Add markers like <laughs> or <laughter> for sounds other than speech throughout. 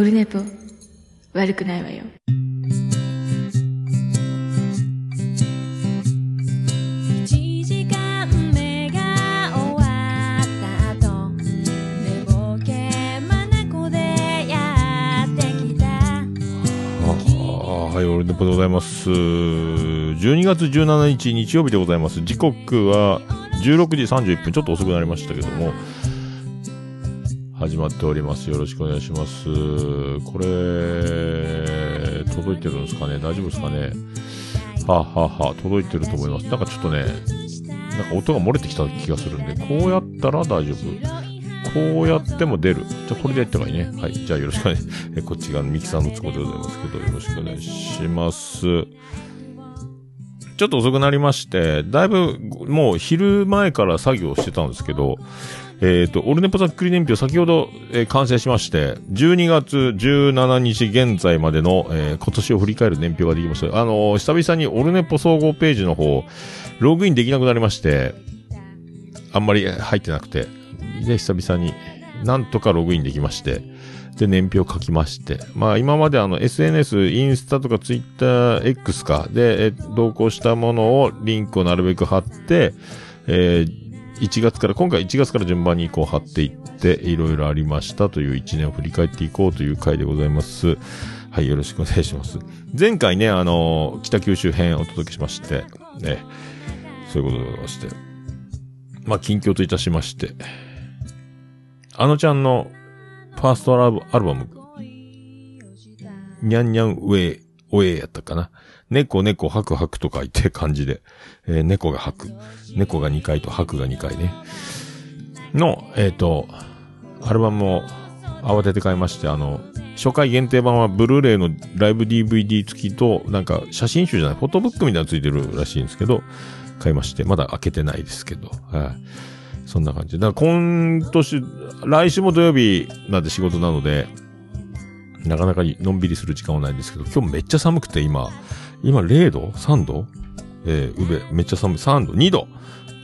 オルネポ、悪くないわよ。1時間目が終わった後でやってきたはい、俺でございます。12月17日日曜日でございます。時刻は16時31分、ちょっと遅くなりましたけども、始まっております。よろしくお願いします。これ、届いてるんですかね？大丈夫ですかね？はあ、ははあ、届いてると思います。なんかちょっとね、なんか音が漏れてきた気がするんで、こうやったら大丈夫。こうやっても出る。じゃあこれでやった方がいいね。はい。じゃあよろしくお願いします。こっちがミキサーの都合でございますけど、よろしくお願いします。ちょっと遅くなりまして、だいぶ、もう昼前から作業してたんですけど、えっ、と、オルネポざっくり年表先ほど、えー完成しまして、12月17日現在までの、えー今年を振り返る年表ができました。あの久々にオルネポ総合ページの方、ログインできなくなりまして、あんまり入ってなくて、で、久々になんとかログインできまして、で、年表書きまして。まあ、今まであの、SNS、インスタとかツイッター X か、で、え同行したものを、リンクをなるべく貼って、えー1月から、今回1月から順番にこう貼っていって、いろいろありましたという1年を振り返っていこうという回でございます。はい、よろしくお願いします。前回ね、あの北九州編お届けしまして、ね、そういうことでございまして。まあ、近況といたしまして、あのちゃんのファーストアルバアルバム、にゃんにゃんウェイ、ウェイやったかな。猫猫吐く吐くとか言って感じで、えー猫が吐く。猫が2回と吐くが2回ね。の、えっ、と、アルバムを慌てて買いまして、あの、初回限定版はブルーレイのライブ DVD 付きと、なんか写真集じゃない、フォトブックみたいなのついてるらしいんですけど、買いまして、まだ開けてないですけど、はい。そんな感じ。だから今年、来週も土曜日なんで仕事なので、なかなかのんびりする時間はないんですけど、今日めっちゃ寒くて今、今0度 ?3 度？えー、宇部、めっちゃ寒い。3度 ?2 度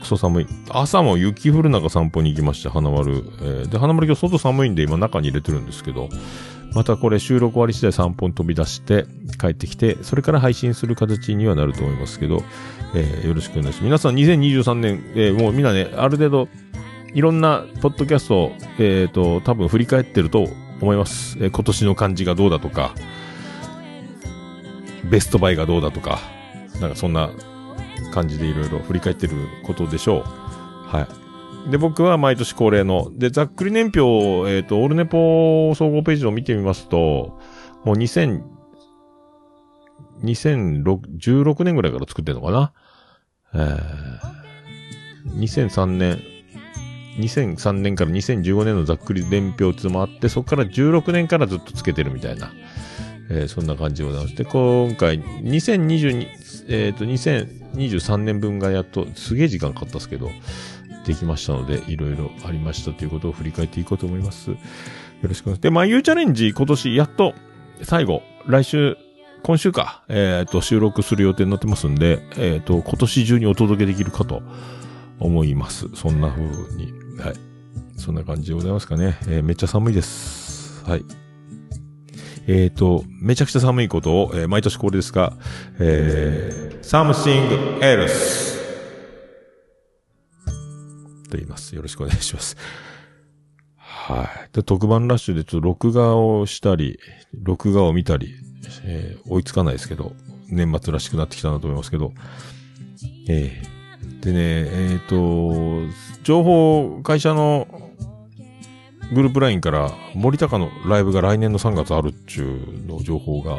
クソ寒い。朝も雪降る中散歩に行きました、花丸。えー、で、花丸今日外寒いんで今中に入れてるんですけど、またこれ収録終わり次第散歩に飛び出して帰ってきて、それから配信する形にはなると思いますけど、えーよろしくお願いします。皆さん2023年、えーもうみんなね、ある程度、いろんなポッドキャスト、えっ、と、多分振り返ってると思います。えー今年の感じがどうだとか、ベストバイがどうだとか、なんかそんな感じでいろいろ振り返ってることでしょう。はい。で、僕は毎年恒例の、で、ざっくり年表を、えっ、と、オールネポ総合ページを見てみますと、もう2000、2016年ぐらいから作ってるのかな？えー、2003年、2003年から2015年のざっくり年表つもあって、そこから16年からずっとつけてるみたいな、えーそんな感じでございまして、今回、2022、えっ、と、2023年分がやっと、すげえ時間かかったですけど、できましたので、いろいろありましたということを振り返っていこうと思います。よろしくお願いします。で、まあ、ゆうチャレンジ、今年、やっと、最後、来週、今週か、えっ、と、収録する予定になってますんで、えっ、と、今年中にお届けできるかと思います。そんな風に。はい。そんな感じでございますかね。えーめっちゃ寒いです。はい。えっ、と、めちゃくちゃ寒いことを、えー毎年恒例ですが、えー、something else と言います。よろしくお願いします。はい。で、特番ラッシュでちょっと録画をしたり、録画を見たり、えー追いつかないですけど、年末らしくなってきたなと思いますけど、えーでね、えっ、と、情報、会社のグループラインから森高のライブが来年の3月あるっちゅうの情報が、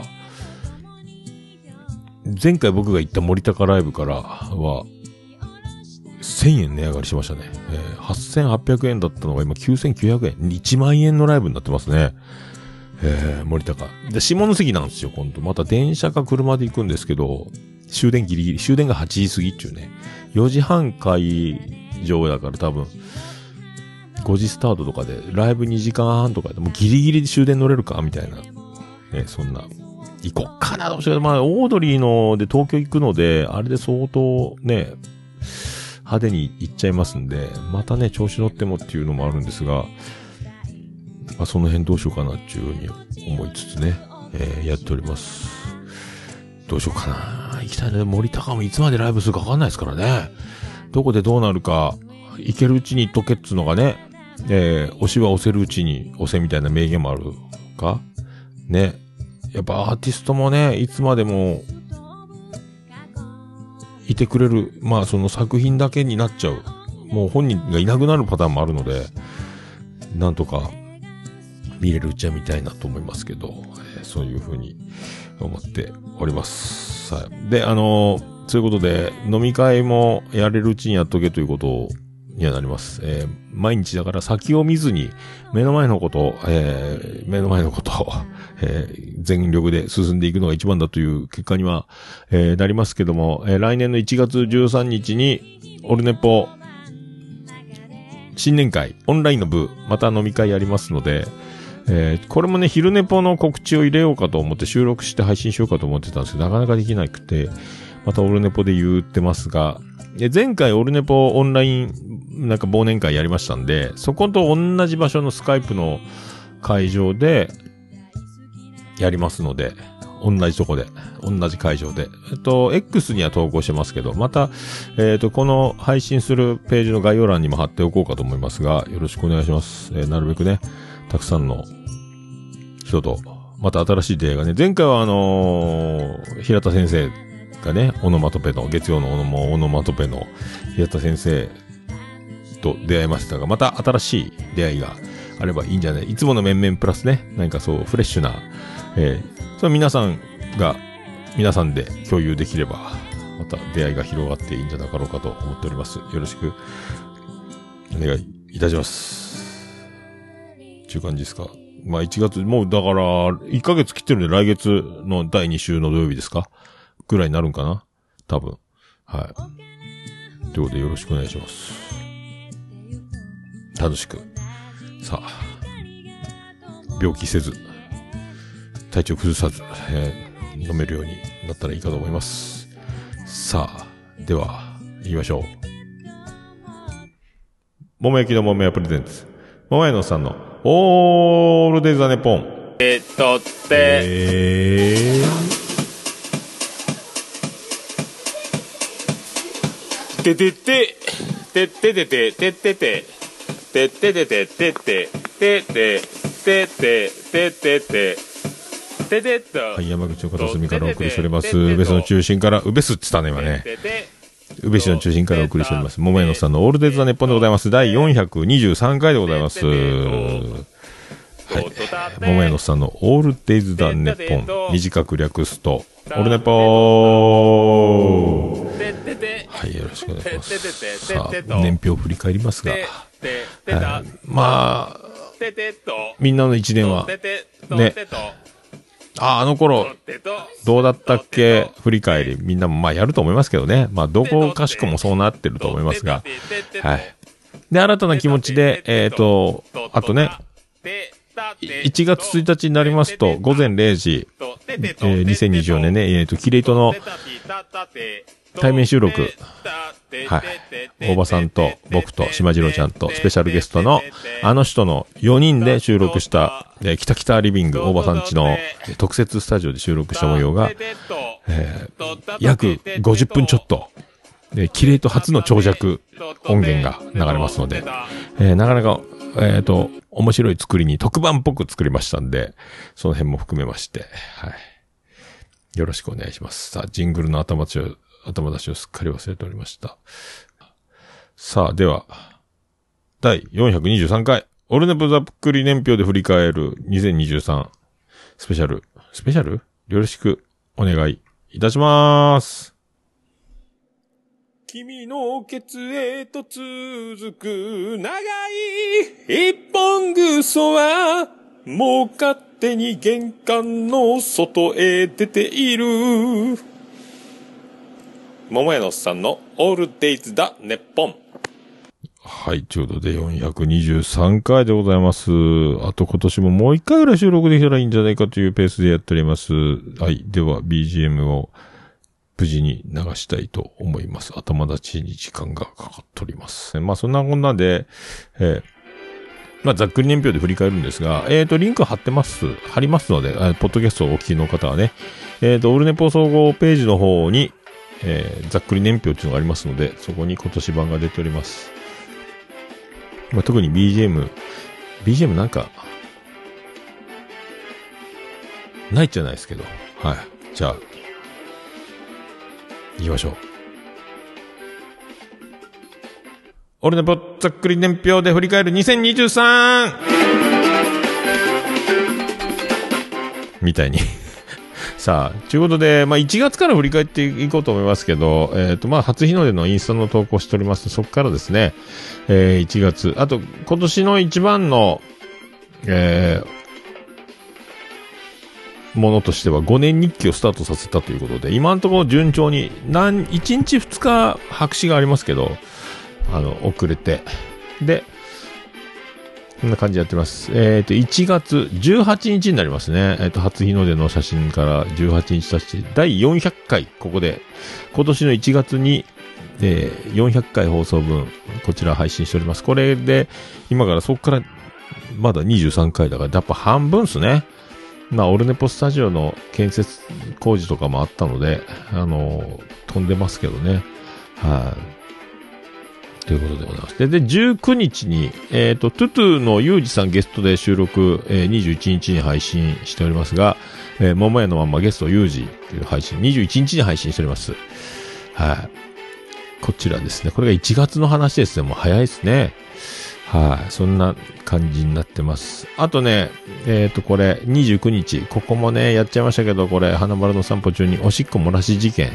前回僕が行った森高ライブからは、1000円値上がりしましたね。えー8800円だったのが今9900円。1万円のライブになってますね。えー森高。で、下関なんですよ、今度。また電車か車で行くんですけど、終電ギリギリ、終電が8時過ぎっちゅうね。4時半会場だから多分、5時スタートとかで、ライブ2時間半とかで、もうギリギリで終電乗れるかみたいな。ね、そんな。行こっかな、どうしよう。まあ、オードリーので東京行くので、あれで相当ね、派手に行っちゃいますんで、またね、調子乗ってもっていうのもあるんですが、まあ、その辺どうしようかなっていうふうに思いつつね、えーやっております。どうしようかな。行きたいね。森高もいつまでライブするかわかんないですからね。どこでどうなるか、行けるうちに行っとけっつうのがね、えー、押しは押せるうちに押せみたいな名言もあるか？ね。やっぱアーティストもね、いつまでも、いてくれる、まあその作品だけになっちゃう。もう本人がいなくなるパターンもあるので、なんとか見れるうちは見たいなと思いますけど、えーそういうふうに思っております。はい。で、あのーそういうことで、飲み会もやれるうちにやっとけということをにはなります。えー毎日だから先を見ずに、目の前のこと、えー目の前のことを、<laughs> えー全力で進んでいくのが一番だという結果には、えーなりますけども、えー来年の1月13日に、オルネポ、新年会、オンラインの部、また飲み会やりますので、えーこれもね、昼寝ぽの告知を入れようかと思って収録して配信しようかと思ってたんですけど、なかなかできなくて、またオルネポで言ってますが、で前回オルネポオンライン、なんか忘年会やりましたんで、そこと同じ場所のスカイプの会場で、やりますので、同じとこで、同じ会場で。えっと、X には投稿してますけど、また、えっと、この配信するページの概要欄にも貼っておこうかと思いますが、よろしくお願いします。えーなるべくね、たくさんの人と、また新しい出会いがね、前回はあのー平田先生がね、オノマトペの、月曜のオノオノマトペの平田先生と出会いましたが、また新しい出会いがあればいいんじゃない？いつもの面々プラスね、何かそう、フレッシュな、えー、それ皆さんが、皆さんで共有できれば、また出会いが広がっていいんじゃなかろうかと思っております。よろしく、お願いいたします。っていう感じですか？まあ1月、もうだから、1ヶ月切ってるんで来月の第2週の土曜日ですか？ぐらいになるんかな？多分。はい。ということでよろしくお願いします。楽しく。さあ、病気せず、体調崩さず、えー飲めるようになったらいいかと思います。さあ、では、行きましょう。桃焼きの桃屋プレゼンツ。桃屋のさんの、オールデイザネポン。えっとって、えててて、てててて、ててて、てててて、てて、てて、てて、ててて、ててはい、山口の片隅からお送りしております。宇部市の中心から、宇部市って言ったね、今ね。宇部市の中心からお送りしております。桃屋のさんのオールデイズ・ザ・ネッポンでございます。第423回でございます。はい。桃屋のさんのオールデイズ・ザ・ネッポン。短く略すと、オールネポーはい、よろしくお願いします。さあ、年表を振り返りますが、てまあ、ててと、みんなの一年は、ててと、ね。あ、あの頃、どうだったっけ？振り返り、みんなもまあやると思いますけどね。まあ、どこかしこもそうなってると思いますが、はい。で、新たな気持ちで、えっ、と、あとね、1月1日になりますと、午前0時、ええー2024年ね、えっ、と、キレイトの対面収録、はい。大場さんと僕と島次郎ちゃんとスペシャルゲストのあの人の4人で収録した、えー、北北リビング大場さんちの特設スタジオで収録した模様が、えー約50分ちょっと、で、キレイト初の長尺音源が流れますので、えーなかなか、えっ、と、面白い作りに特番っぽく作りましたんで、その辺も含めまして、はい。よろしくお願いします。さあ、ジングルの頭出しを、頭出しをすっかり忘れておりました。さあ、では、第423回、オルネポざっくり年表で振り返る2023スペシャル、スペシャル？よろしくお願いいたしまーす。君のケツへと続く長い一本ぐそはもう勝手に玄関の外へ出ている。桃屋のおっさんのオールデイズだネッポン。はい、ちょうどで423回でございます。あと今年ももう一回ぐらい収録できたらいいんじゃないかというペースでやっております。はい、では BGM を無事に流したいと思います。頭立ちに時間がかかっております。まあそんなこんなで、えーまあ、ざっくり年表で振り返るんですが、えっ、と、リンク貼ってます、貼りますので、ポッドキャストをお聞きの方はね、えっ、と、オールネポ総合ページの方に、えーざっくり年表っていうのがありますので、そこに今年版が出ております。まあ、特に BGM、BGM なんか、ないじゃないですけど、はい。じゃあ、行きましょう。俺のぼっざっくり年表で振り返る 2023! みたいに。さあ、ということで、まあ、1月から振り返っていこうと思いますけど、えっ、と、まあ、初日の出のインスタの投稿しております。そこからですね、えー1月、あと、今年の一番の、えーものとしては5年日記をスタートさせたということで、今のところ順調に、何、1日2日白紙がありますけど、あの、遅れて。で、こんな感じでやってます。えっ、と、1月18日になりますね。えっ、と、初日の出の写真から18日たし、第400回、ここで、今年の1月に、えー400回放送分、こちら配信しております。これで、今からそこから、まだ23回だから、やっぱ半分っすね。まあ、オルネポスタジオの建設工事とかもあったので、あの飛んでますけどね。はい、ということでございます。で、で、19日に、えっ、と、トゥトゥのユージさんゲストで収録、えー21日に配信しておりますが、えー、桃屋のまんまゲストユージという配信、21日に配信しております。はい、こちらですね。これが1月の話ですね。もう早いですね。はい、そんな感じになってます。あとね、えっ、と、これ、29日、ここもね、やっちゃいましたけど、これ、花丸の散歩中におしっこ漏らし事件、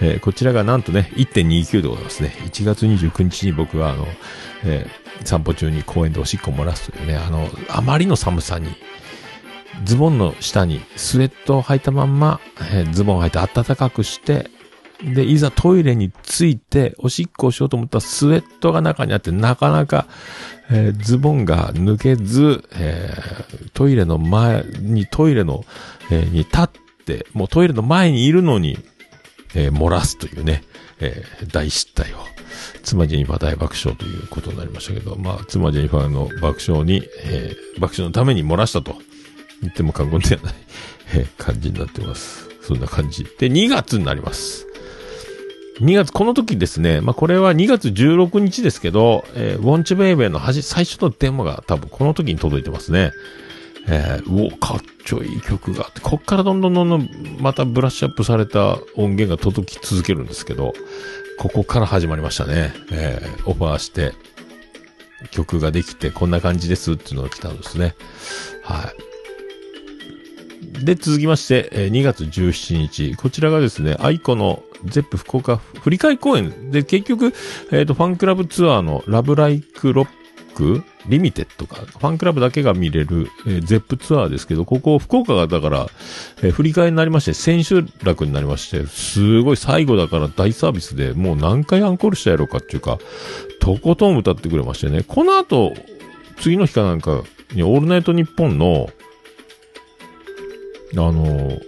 えーこちらがなんとね、1.29でございますね。1月29日に僕は、あの、えー散歩中に公園でおしっこ漏らすというね、あの、あまりの寒さに、ズボンの下にスウェットを履いたまんま、えズボンを履いて暖かくして、で、いざトイレに着いて、おしっこをしようと思ったらスウェットが中にあって、なかなか、えーズボンが抜けず、えートイレの前に、トイレの、えーに立って、もうトイレの前にいるのに、えー漏らすというね、えー大失態を。妻ジェニファ大爆笑ということになりましたけど、まあ、妻ジェニファの爆笑に、えー爆笑のために漏らしたと言っても過言ではない、えー感じになってます。そんな感じ。で、2月になります。2月、この時ですね、まあ、これは2月16日ですけど、えー、ウォンチベイベーのはじ、最初のデモが多分この時に届いてますね。えー、うお、かっちょいい曲があって、こっからどんどんどんどんまたブラッシュアップされた音源が届き続けるんですけど、ここから始まりましたね。えー、オファーして、曲ができて、こんな感じですっていうのが来たんですね。はい。で、続きまして、2月17日。こちらがですね、 aikoの Zepp 福岡振り替公演。で、結局、えっ、と、ファンクラブツアーの Love Like Rock Limited か、ファンクラブだけが見れる、えー Zeppツアーですけど、ここ、福岡がだから、えー振り替えになりまして、千秋楽になりまして、すごい最後だから大サービスで、もう何回アンコールしたやろうかっていうか、とことん歌ってくれましてね。この後、次の日かなんかに、オールナイトニッポンの、あの、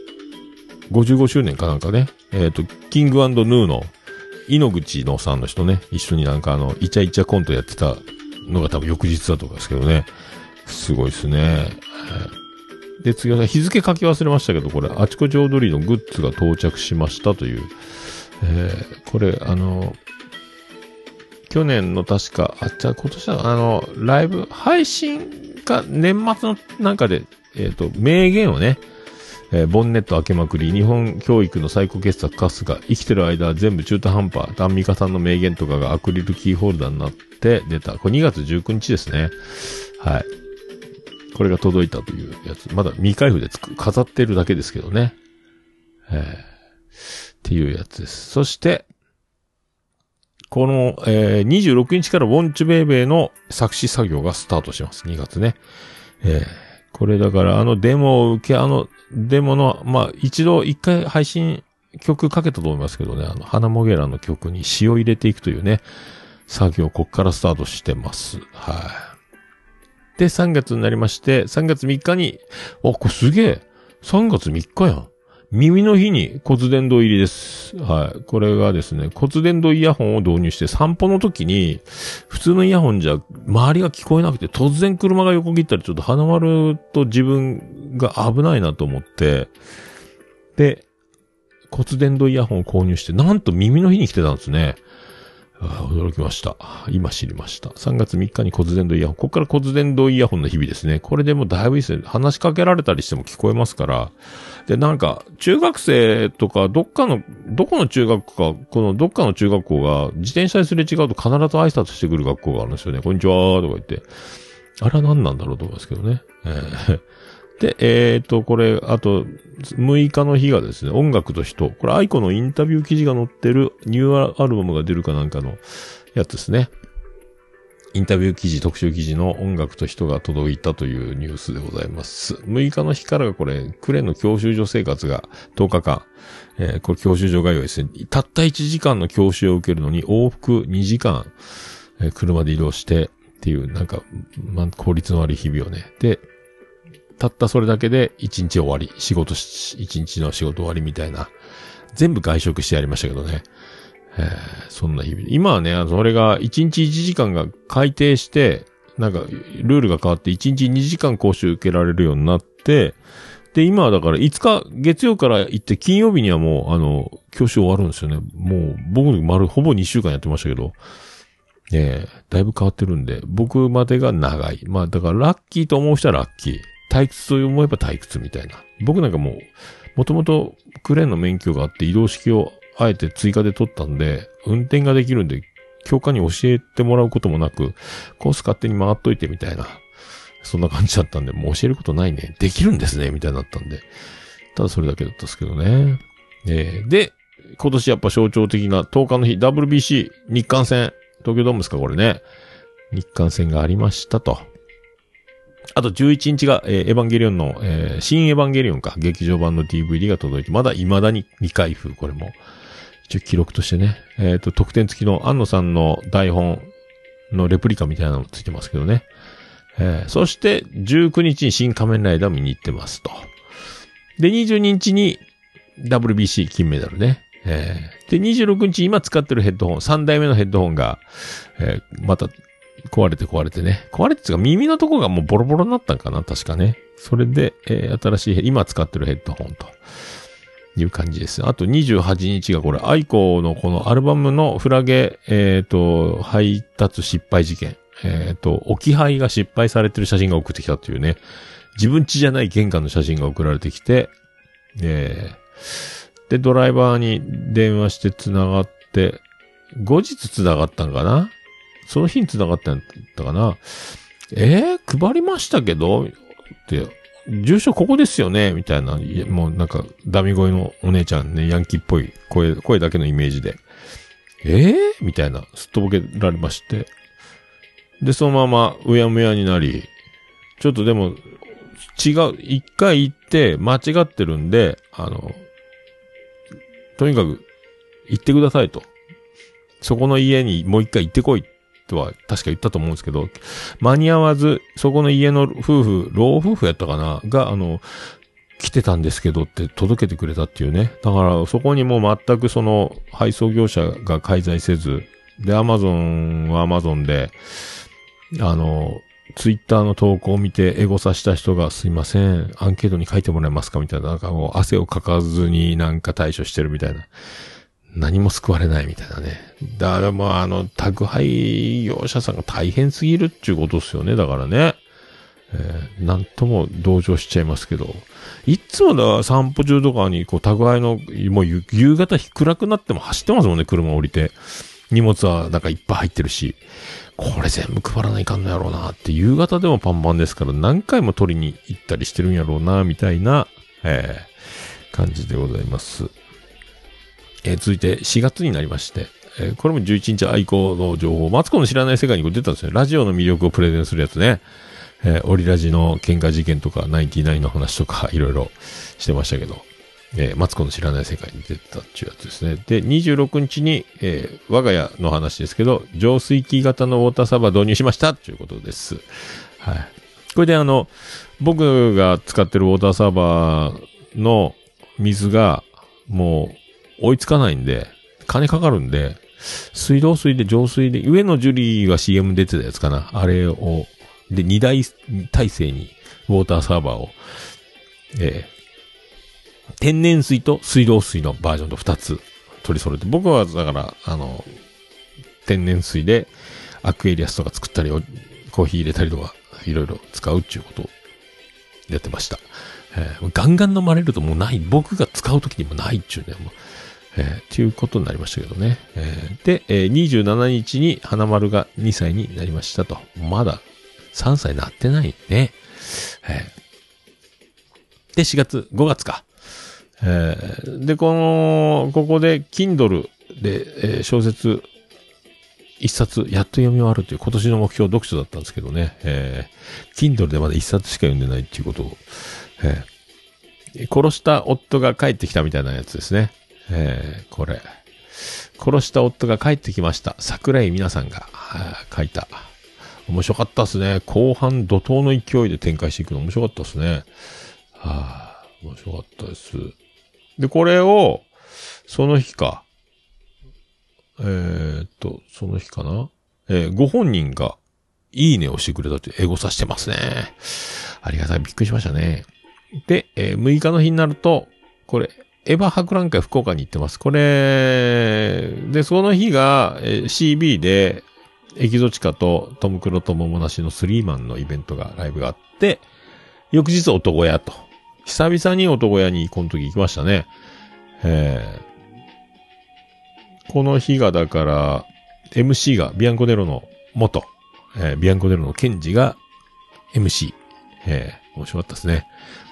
55周年かなんかね、えっ、と、キングヌーの、井ノ口のさんの人ね、一緒になんかあの、イチャイチャコントやってたのが多分翌日だと思いますけどね。すごいですね。で、次は日付書き忘れましたけど、これ、あちこち踊りのグッズが到着しましたという。えーこれ、あの、去年の確か、あ、じゃあ今年は、あの、ライブ、配信か、年末のなんかで、えっ、と、名言をね、えーボンネット開けまくり、日本教育の最高傑作カスが、生きてる間は全部中途半端、アンミカさんの名言とかがアクリルキーホルダーになって出た。これ2月19日ですね。はい。これが届いたというやつ。まだ未開封でつく飾ってるだけですけどね。えーっていうやつです。そして、この、えー26日からウォンチュベイベーの作詞作業がスタートします。2月ね。えーこれだからあのデモを受け、あのデモの、まあ一度一回配信曲かけたと思いますけどね、あの花もげらの曲に詩を入れていくというね、作業こっからスタートしてます。はい。で、3月になりまして、3月3日に、あ、これすげえ。3月3日やん。耳の日に骨伝導入りです。はい。これがですね、骨伝導イヤホンを導入して散歩の時に、普通のイヤホンじゃ周りが聞こえなくて、突然車が横切ったらちょっと花丸と自分が危ないなと思って、で、骨伝導イヤホンを購入して、なんと耳の日に来てたんですね。あ驚きました。今知りました。3月3日に骨伝導イヤホン。ここから骨伝導イヤホンの日々ですね。これでもだいぶいいですね。話しかけられたりしても聞こえますから。で、なんか、中学生とか、どっかの、どこの中学校か、このどっかの中学校が、自転車ですれ違うと必ず挨拶してくる学校があるんですよね。こんにちはとか言って。あれは何なんだろうと思いますけどね。えー <laughs> で、えっ、と、これ、あと、6日の日がですね、音楽と人。これ、愛子のインタビュー記事が載ってるニューアルバムが出るかなんかのやつですね。インタビュー記事、特集記事の音楽と人が届いたというニュースでございます。6日の日からこれ、クレの教習所生活が10日間。えーこれ教習所概要ですね。たった1時間の教習を受けるのに往復2時間、えー車で移動してっていう、なんか、まあ、効率の悪い日々をね。で、たったそれだけで1日終わり。仕事し、1日の仕事終わりみたいな。全部外食してやりましたけどね。えーそんな日々。今はね、それが1日1時間が改定して、なんか、ルールが変わって1日2時間講習受けられるようになって、で、今はだから5日、月曜から行って金曜日にはもう、あの、教習終わるんですよね。もう、僕丸、ほぼ2週間やってましたけど、ええだいぶ変わってるんで、僕までが長い。まあ、だからラッキーと思う人はラッキー。退屈と思えば退屈みたいな。僕なんかもう、もともとクレーンの免許があって移動式をあえて追加で取ったんで、運転ができるんで、教官に教えてもらうこともなく、コース勝手に回っといてみたいな。そんな感じだったんで、もう教えることないね。できるんですね、みたいになったんで。ただそれだけだったんですけどね。えーで、今年やっぱ象徴的な10日の日、WBC 日韓戦、東京ドームですか、これね。日韓戦がありましたと。あと11日が、えーエヴァンゲリオンの、えー新エヴァンゲリオンか、劇場版の DVD が届いて、まだ未だに未開封、これも。一応記録としてね。えっ、と、特典付きの安野さんの台本のレプリカみたいなのついてますけどね。えーそして、19日にシン・仮面ライダー見に行ってますと。で、22日に WBC 金メダルね。えーで、26日今使ってるヘッドホン、3代目のヘッドホンが、えーまた壊れて壊れてね。壊れてつか耳のとこがもうボロボロになったんかな確かね。それで、えー新しい、今使ってるヘッドホンと。いう感じです。あと28日がこれ、 aikoのこのアルバムのフラゲ、えっ、と、配達失敗事件。えっ、と、置き配が失敗されてる写真が送ってきたというね。自分家じゃない玄関の写真が送られてきて、えーで、ドライバーに電話して繋がって、後日繋がったんかな？その日に繋がったんだったかな？えー、配りましたけど？って、住所ここですよね？みたいな、もうなんか、ダミ声のお姉ちゃんね、ヤンキーっぽい声、声だけのイメージで。え？ー、みたいな、すっとぼけられまして。で、そのまま、うやむやになり、ちょっとでも、違う、一回行って間違ってるんで、あの、とにかく、行ってくださいと。そこの家にもう一回行ってこいとは確か言ったと思うんですけど、間に合わず、そこの家の夫婦、老夫婦やったかな？が、あの、来てたんですけどって届けてくれたっていうね。だから、そこにもう全くその配送業者が介在せず、で、アマゾンはアマゾンで、あの、ツイッターの投稿を見てエゴさした人がすいません、アンケートに書いてもらえますか？みたいな、なんかもう汗をかかずになんか対処してるみたいな。何も救われないみたいなね。だからまあ、あの、宅配業者さんが大変すぎるっていうことですよね。だからね。えーなんとも同情しちゃいますけど。いつもだから散歩中とかに、こう、宅配の、もう夕夕方暗くなっても走ってますもんね、車降りて。荷物はなんかいっぱい入ってるし。これ全部配らないかんのやろうなって、夕方でもパンパンですから何回も取りに行ったりしてるんやろうな、みたいな、えー感じでございます。えー続いて4月になりまして、えーこれも11日愛好の情報、マツコの知らない世界にこれ出たんですよ。ラジオの魅力をプレゼンするやつね。えーオリラジの喧嘩事件とか、ナインティナインの話とか、いろいろしてましたけど、えーマツコの知らない世界に出てたっていうやつですね。で、26日に、えー我が家の話ですけど、浄水器型のウォーターサーバー導入しましたということです。はい。これであの、僕が使ってるウォーターサーバーの、水がもう追いつかないんで、金かかるんで、水道水で浄水で、上のジュリーが CM 出てたやつかな。あれを、で、二台体制にウォーターサーバーを、えー天然水と水道水のバージョンと二つ取り揃えて、僕はだから、あの、天然水でアクエリアスとか作ったり、コーヒー入れたりとか、いろいろ使うっていうことをやってました。えーガンガン飲まれるともうない、僕が使う時にもないっちゅうね、もう。えーっていうことになりましたけどね。えーで、えー27日に花丸が2歳になりましたと。まだ3歳なってないね。えーで、4月、5月か。えーで、この、ここで、Kindle で、えー小説、一冊、やっと読み終わるという今年の目標読書だったんですけどね、えー、Kindle でまだ一冊しか読んでないっていうことを、えー殺した夫が帰ってきたみたいなやつですね。えーこれ。殺した夫が帰ってきました。桜井皆さんが書いた。面白かったですね。後半怒涛の勢いで展開していくの面白かったですね。はあ、面白かったです。で、これを、その日か。えーっと、その日かな。えーご本人が、いいねをしてくれたというエゴさしてますね。ありがたい。びっくりしましたね。で、えー6日の日になると、これ、エヴァ博覧会福岡に行ってます。これ、で、その日が、え CB で、エキゾチカとトムクロとモモナシのスリーマンのイベントが、ライブがあって、翌日男屋と。久々に男屋にこの時行きましたね。えーこの日がだから、MC がビアンコネロの元、えービアンコネロのケンジが MC。えー面白かったですね。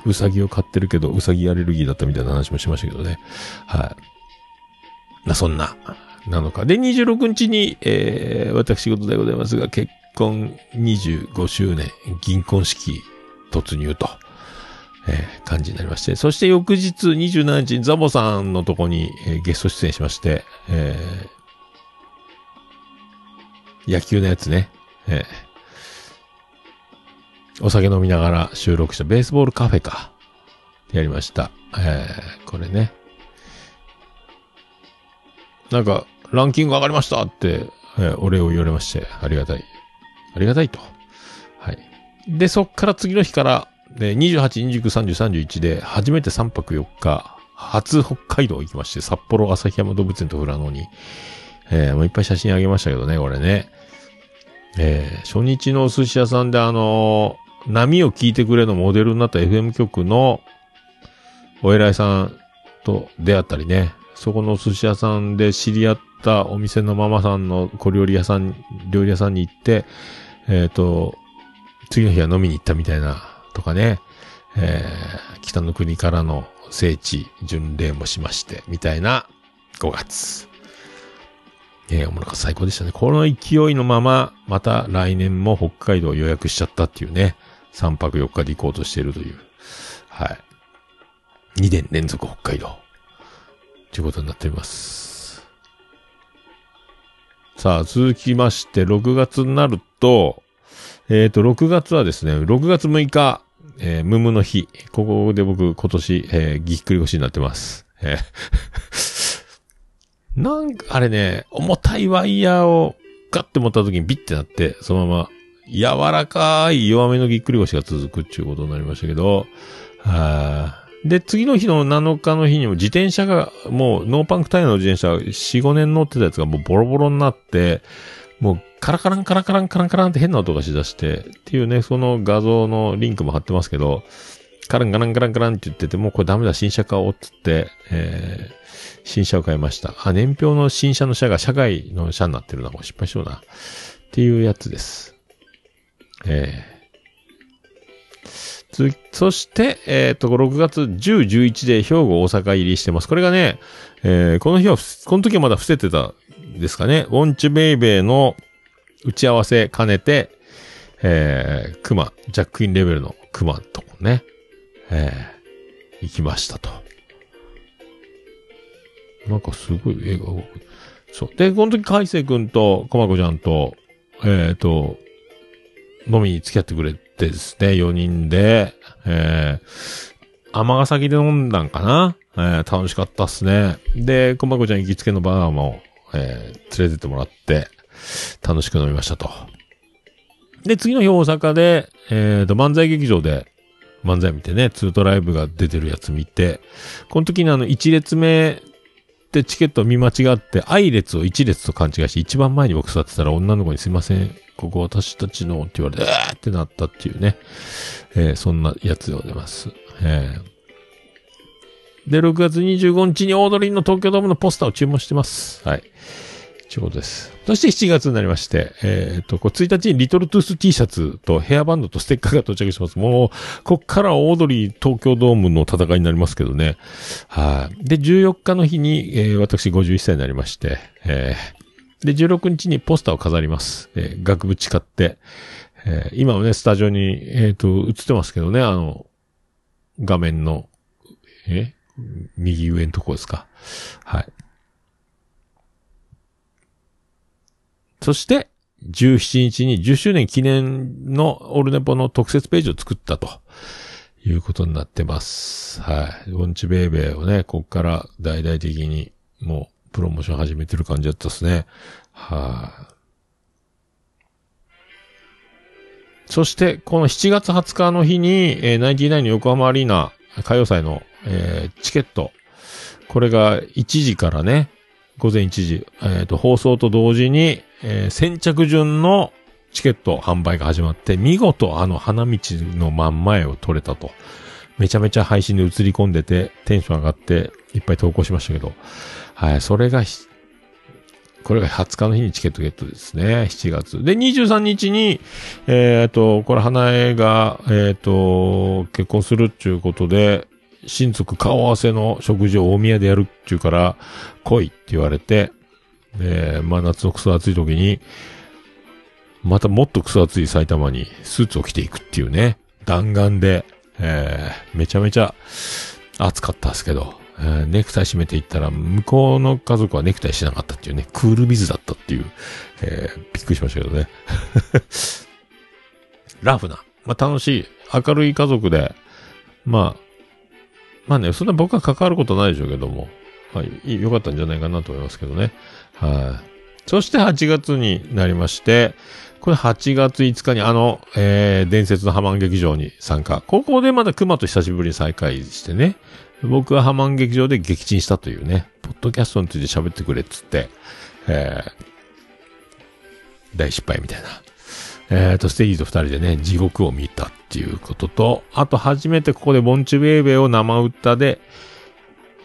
うさぎを飼ってるけど、うさぎアレルギーだったみたいな話もしましたけどね。はい。ま、そんな、なのか。で、26日に、えー私事でございますが、結婚25周年、銀婚式突入と、えー感じになりまして。そして翌日27日にザボさんのとこに、えーゲスト出演しまして、えー野球のやつね、えーお酒飲みながら収録したベースボールカフェか。やりました。えーこれね。なんか、ランキング上がりましたって、えーお礼を言われまして、ありがたい。ありがたいと。はい。で、そっから次の日から、で、28、29、30、31で、初めて3泊4日、初北海道行きまして、札幌、旭山動物園と富良野に、えーもういっぱい写真あげましたけどね、これね。えー初日のお寿司屋さんであの波を聞いてくれのモデルになった FM 局のお偉いさんと出会ったりね、そこの寿司屋さんで知り合ったお店のママさんの小料理屋さん、料理屋さんに行って、えっ、と、次の日は飲みに行ったみたいな、とかね、えー北の国からの聖地巡礼もしまして、みたいな5月。えー、おもろか最高でしたね。この勢いのまま、また来年も北海道予約しちゃったっていうね。3泊4日で行こうとしているという。はい。2年連続北海道。ということになっております。さあ、続きまして、6月になると、えっ、と、6月はですね、6月6日、えー、ムムの日。ここで僕、今年、えーぎっくり腰になってます。えー <laughs> なんか、あれね、重たいワイヤーをガッて持った時にビッてなって、そのまま、柔らかい弱めのぎっくり腰が続くっていうことになりましたけど、はで、次の日の7日の日にも自転車が、もうノーパンクタイヤの自転車、4、5年乗ってたやつがもうボロボロになって、もうカラカランカラカランカランカランって変な音がしだして、っていうね、その画像のリンクも貼ってますけど、カランカランカランカランって言ってて、もうこれダメだ、新車買おうって言って、えー、新車を買いました。あ、年表の新車の車が社外の車になってるな。これ失敗しような。っていうやつです。えー、そして、えっ、と、6月10、11で兵庫、大阪入りしてます。これがね、えー、この日は、この時はまだ伏せてたですかね。ウォンチュベイベーの打ち合わせ兼ねて、えー、クマ、ジャックインレベルのクマとね、えー、行きましたと。なんかすごい映画が。そう。で、この時、海星くんと、コマコちゃんと、えっ、と、飲みに付き合ってくれてですね、4人で、えー、尼崎で飲んだんかな？えー楽しかったっすね。で、こまこちゃん行きつけのバーも、えー連れてってもらって、楽しく飲みましたと。で、次の日大阪で、えっ、と、漫才劇場で、漫才見てね、ツートライブが出てるやつ見て、この時にあの、1列目でチケット見間違って、愛列を1列と勘違いして、一番前に僕座ってたら女の子にすいません、ここ私たちのって言われて、えーってなったっていうね、えーそんなやつでございます。えーで、6月25日にオードリーの東京ドームのポスターを注文してます。はい。ということです。そして7月になりまして、えっ、と、こう1日にリトルトゥース T シャツとヘアバンドとステッカーが到着します。もう、こっからオードリー東京ドームの戦いになりますけどね。はい。で、14日の日に、えー私51歳になりまして、えーで、16日にポスターを飾ります。えー額縁買って、えー今はね、スタジオに、えっ、と、映ってますけどね、あの、画面の、え右上のとこですか。はい。そして、17日に10周年記念のオルネポの特設ページを作ったということになってます。はい。ウォンチベイベーをね、こっから大々的にもうプロモーション始めてる感じだったですね。はい。そして、この7月20日の日に、えー、ナインティナインの横浜アリーナ歌謡祭の、えーチケット。これが1時からね、午前1時、えっ、と、放送と同時に、えー先着順のチケット販売が始まって、見事あの花道の真ん前を取れたと。めちゃめちゃ配信で映り込んでて、テンション上がって、いっぱい投稿しましたけど。はい、それがひ、これが20日の日にチケットゲットですね。7月。で、23日に、えっ、と、これ、花江が、えっ、と、結婚するっていうことで、親族顔合わせの食事を大宮でやるっていうから、来いって言われて、で、まあ夏のクソ暑い時に、またもっとクソ暑い埼玉にスーツを着ていくっていうね、弾丸で、えー、めちゃめちゃ暑かったですけど、ネクタイ締めていったら、向こうの家族はネクタイしなかったっていうね、クールビズだったっていう、えーびっくりしましたけどね。<laughs> ラフな、まあ楽しい、明るい家族で、まあ、まあね、そんな僕は関わることないでしょうけども、はい、良かったんじゃないかなと思いますけどね。はい。そして8月になりまして、これ8月5日にあの、えー、伝説のハマン劇場に参加。ここでまだ熊と久しぶりに再会してね。僕はハマン劇場で撃沈したというね、ポッドキャストについて喋ってくれっつって、えー、大失敗みたいな。えーと、ステージと二人でね、地獄を見たっていうことと、あと初めてここでボンチュベイベーを生歌で、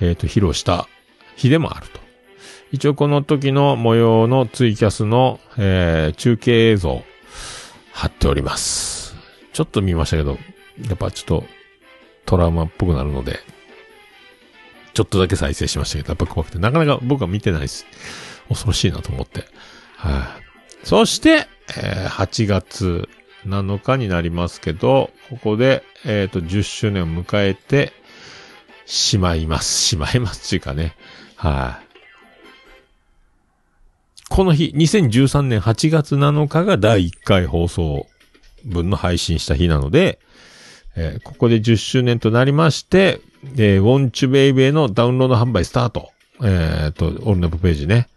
えーと、披露した日でもあると。一応この時の模様のツイキャスの、えー中継映像、貼っております。ちょっと見ましたけど、やっぱちょっとトラウマっぽくなるので、ちょっとだけ再生しましたけど、やっぱ怖くて、なかなか僕は見てないです。恐ろしいなと思って。はい、そして、えー8月7日になりますけど、ここで、えっ、と、10周年を迎えて、しまいます。しまいますっていうかね。はい、この日、2013年8月7日が第1回放送分の配信した日なので、えーここで10周年となりまして、えー、ウォンチュベイベーのダウンロード販売スタート。えっ、と、オールネポページね。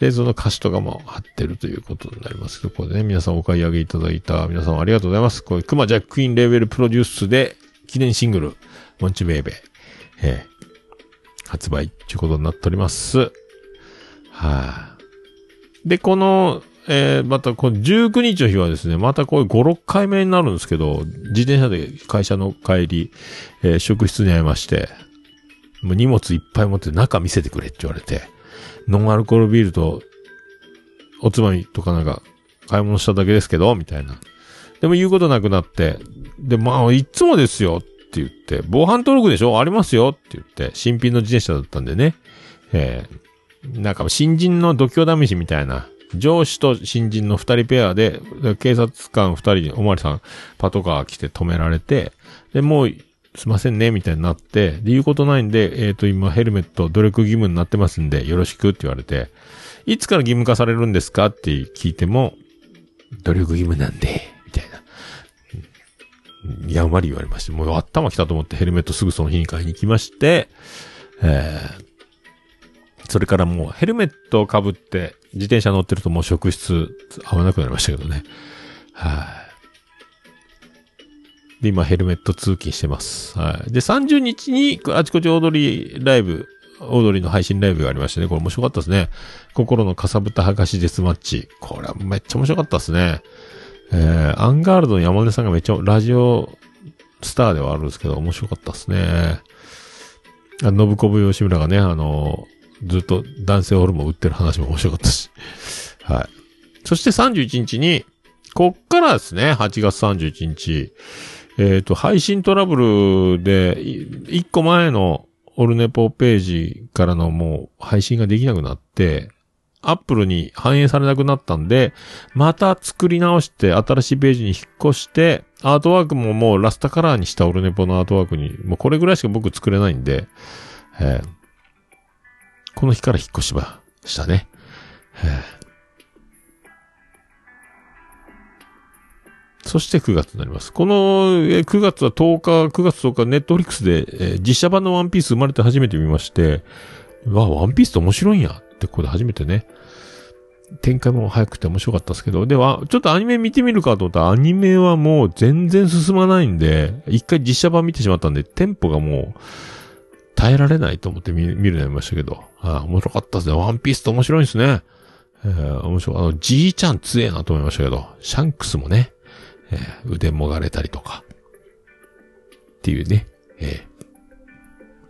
で、その歌詞とかも貼ってるということになりますけど、ここでね、皆さんお買い上げいただいた皆さんありがとうございます。これ、クマジャックインレーベルプロデュースで、記念シングル、ウォンチュベイベー、えー発売ということになっております。はい、で、この、えー、また、この19日の日はですね、またこういう5、6回目になるんですけど、自転車で会社の帰り、えー職室に会いまして、もう荷物いっぱい持って中見せてくれって言われて、ノンアルコールビールと、おつまみとかなんか、買い物しただけですけど、みたいな。でも言うことなくなって、で、まあ、いつもですよって言って、防犯登録でしょ？ありますよって言って、新品の自転車だったんでね。えーなんか新人の度胸試しみたいな、上司と新人の二人ペアで、警察官二人に、おまわりさん、パトカー来て止められて、で、もう、すいませんね、みたいになって、で、言うことないんで、えっ、と、今ヘルメット努力義務になってますんで、よろしくって言われて、いつから義務化されるんですかって聞いても、努力義務なんで、みたいな。やんわり言われまして、もう頭きたと思ってヘルメットすぐその日に買いに行きまして、えーそれからもうヘルメットを被って自転車乗ってるともう職質合わなくなりましたけどね。はい。で、今ヘルメット通勤してます。はい。で、30日にあちこち踊りライブ、踊りの配信ライブがありましてね、これ面白かったですね。心のかさぶたはがしデスマッチ。これはめっちゃ面白かったですね。えー、アンガールドの山根さんがめっちゃラジオスターではあるんですけど、面白かったですね。あ信子部吉村がね、あの、ずっと男性ホルモン売ってる話も面白かったし。<laughs> はい。そして31日に、こっからですね、8月31日、えっ、と、配信トラブルで、1個前のオルネポページからのもう配信ができなくなって、アップルに反映されなくなったんで、また作り直して新しいページに引っ越して、アートワークももうラスタカラーにしたオルネポのアートワークに、もうこれぐらいしか僕作れないんで、えーこの日から引っ越しましたね。えそして9月になります。この9月は10日、9月10日、ネットフリックスで、え実写版のワンピース生まれて初めて見まして、わあ、ワンピースって面白いんやってここで初めてね。展開も早くて面白かったですけど、では、ちょっとアニメ見てみるかと思ったら、アニメはもう全然進まないんで、一回実写版見てしまったんで、テンポがもう、耐えられないと思って見見るようになりましたけど、ああ、面白かったですね。ワンピースって面白いですね。えー、面白い。あの、じいちゃん強えなと思いましたけど、シャンクスもね、えー腕もがれたりとか、っていうね、え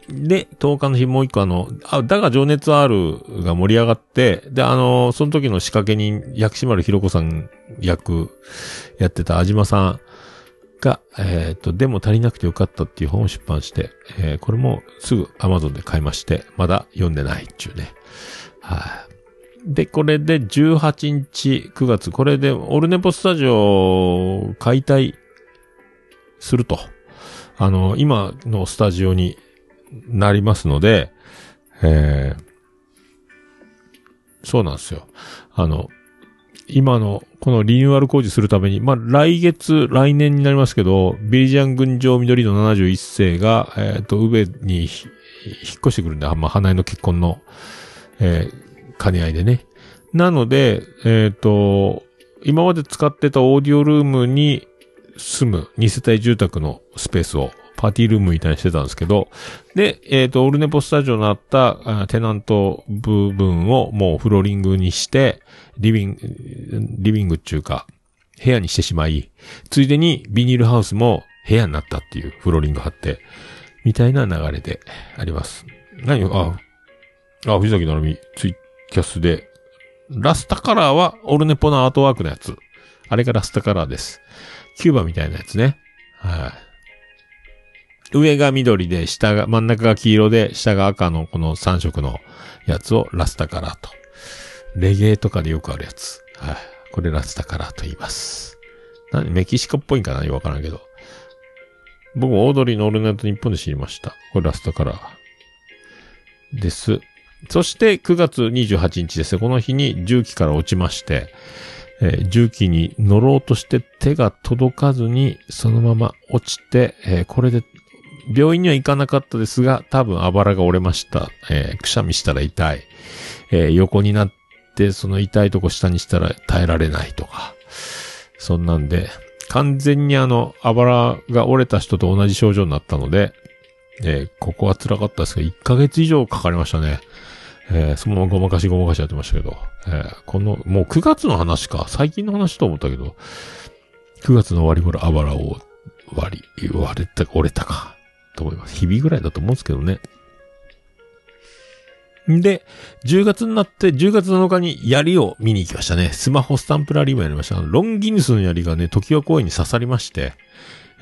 ー。で、10日の日もう一個あの、あ、だが情熱あるが盛り上がって、で、あの、その時の仕掛け人、薬師丸ひろ子さん役やってた安島さん。が、えっ、と、でも足りなくてよかったっていう本を出版して、えーこれもすぐ Amazon で買いまして、まだ読んでないっていうね。はい、で、これで18日9月、これでオルネポスタジオ解体すると。あの、今のスタジオになりますので、えーそうなんですよ。あの、今の、このリニューアル工事するために、まあ、来月、来年になりますけど、ビリジャン群青緑の71世が、えっ、と、宇部に引っ越してくるんで、まあ、花江の結婚の、えー兼ね合いでね。なので、えっ、と、今まで使ってたオーディオルームに住む2世帯住宅のスペースをパーティールームみたいにしてたんですけど、で、えっ、と、オルネポスタジオになったテナント部分をもうフローリングにして、リビング、リビングっていうか、部屋にしてしまい、ついでにビニールハウスも部屋になったっていうフローリング貼って、みたいな流れであります。何あ、あ、藤崎なるみ、ツイキャスで、ラスタカラーはオルネポのアートワークのやつ。あれがラスタカラーです。キューバみたいなやつね。はい。上が緑で、下が、真ん中が黄色で、下が赤のこの3色のやつをラスタカラーと。レゲエとかでよくあるやつ。はい。これラスタカラーと言います。何メキシコっぽいんかな？よくわからんけど。僕もオードリーのオールナイト日本で知りました。これラスタカラー。です。そして9月28日です。この日に重機から落ちまして、えー重機に乗ろうとして手が届かずにそのまま落ちて、えーこれで病院には行かなかったですが、多分あばらが折れました。えーくしゃみしたら痛い。えー横になっその痛いとこ下にしたら耐えられないとか。そんなんで、完全にあの、あばらが折れた人と同じ症状になったので、えーここは辛かったですが、1ヶ月以上かかりましたね。えーそのままごまかしごまかしやってましたけど、えーこの、もう9月の話か、最近の話と思ったけど、9月の終わり頃、あばらを割り、割れた、折れたか、と思います。日々ぐらいだと思うんですけどね。で、10月になって、10月7日に槍を見に行きましたね。スマホスタンプラリーもやりました。ロンギヌスの槍がね、時は公園に刺さりまして、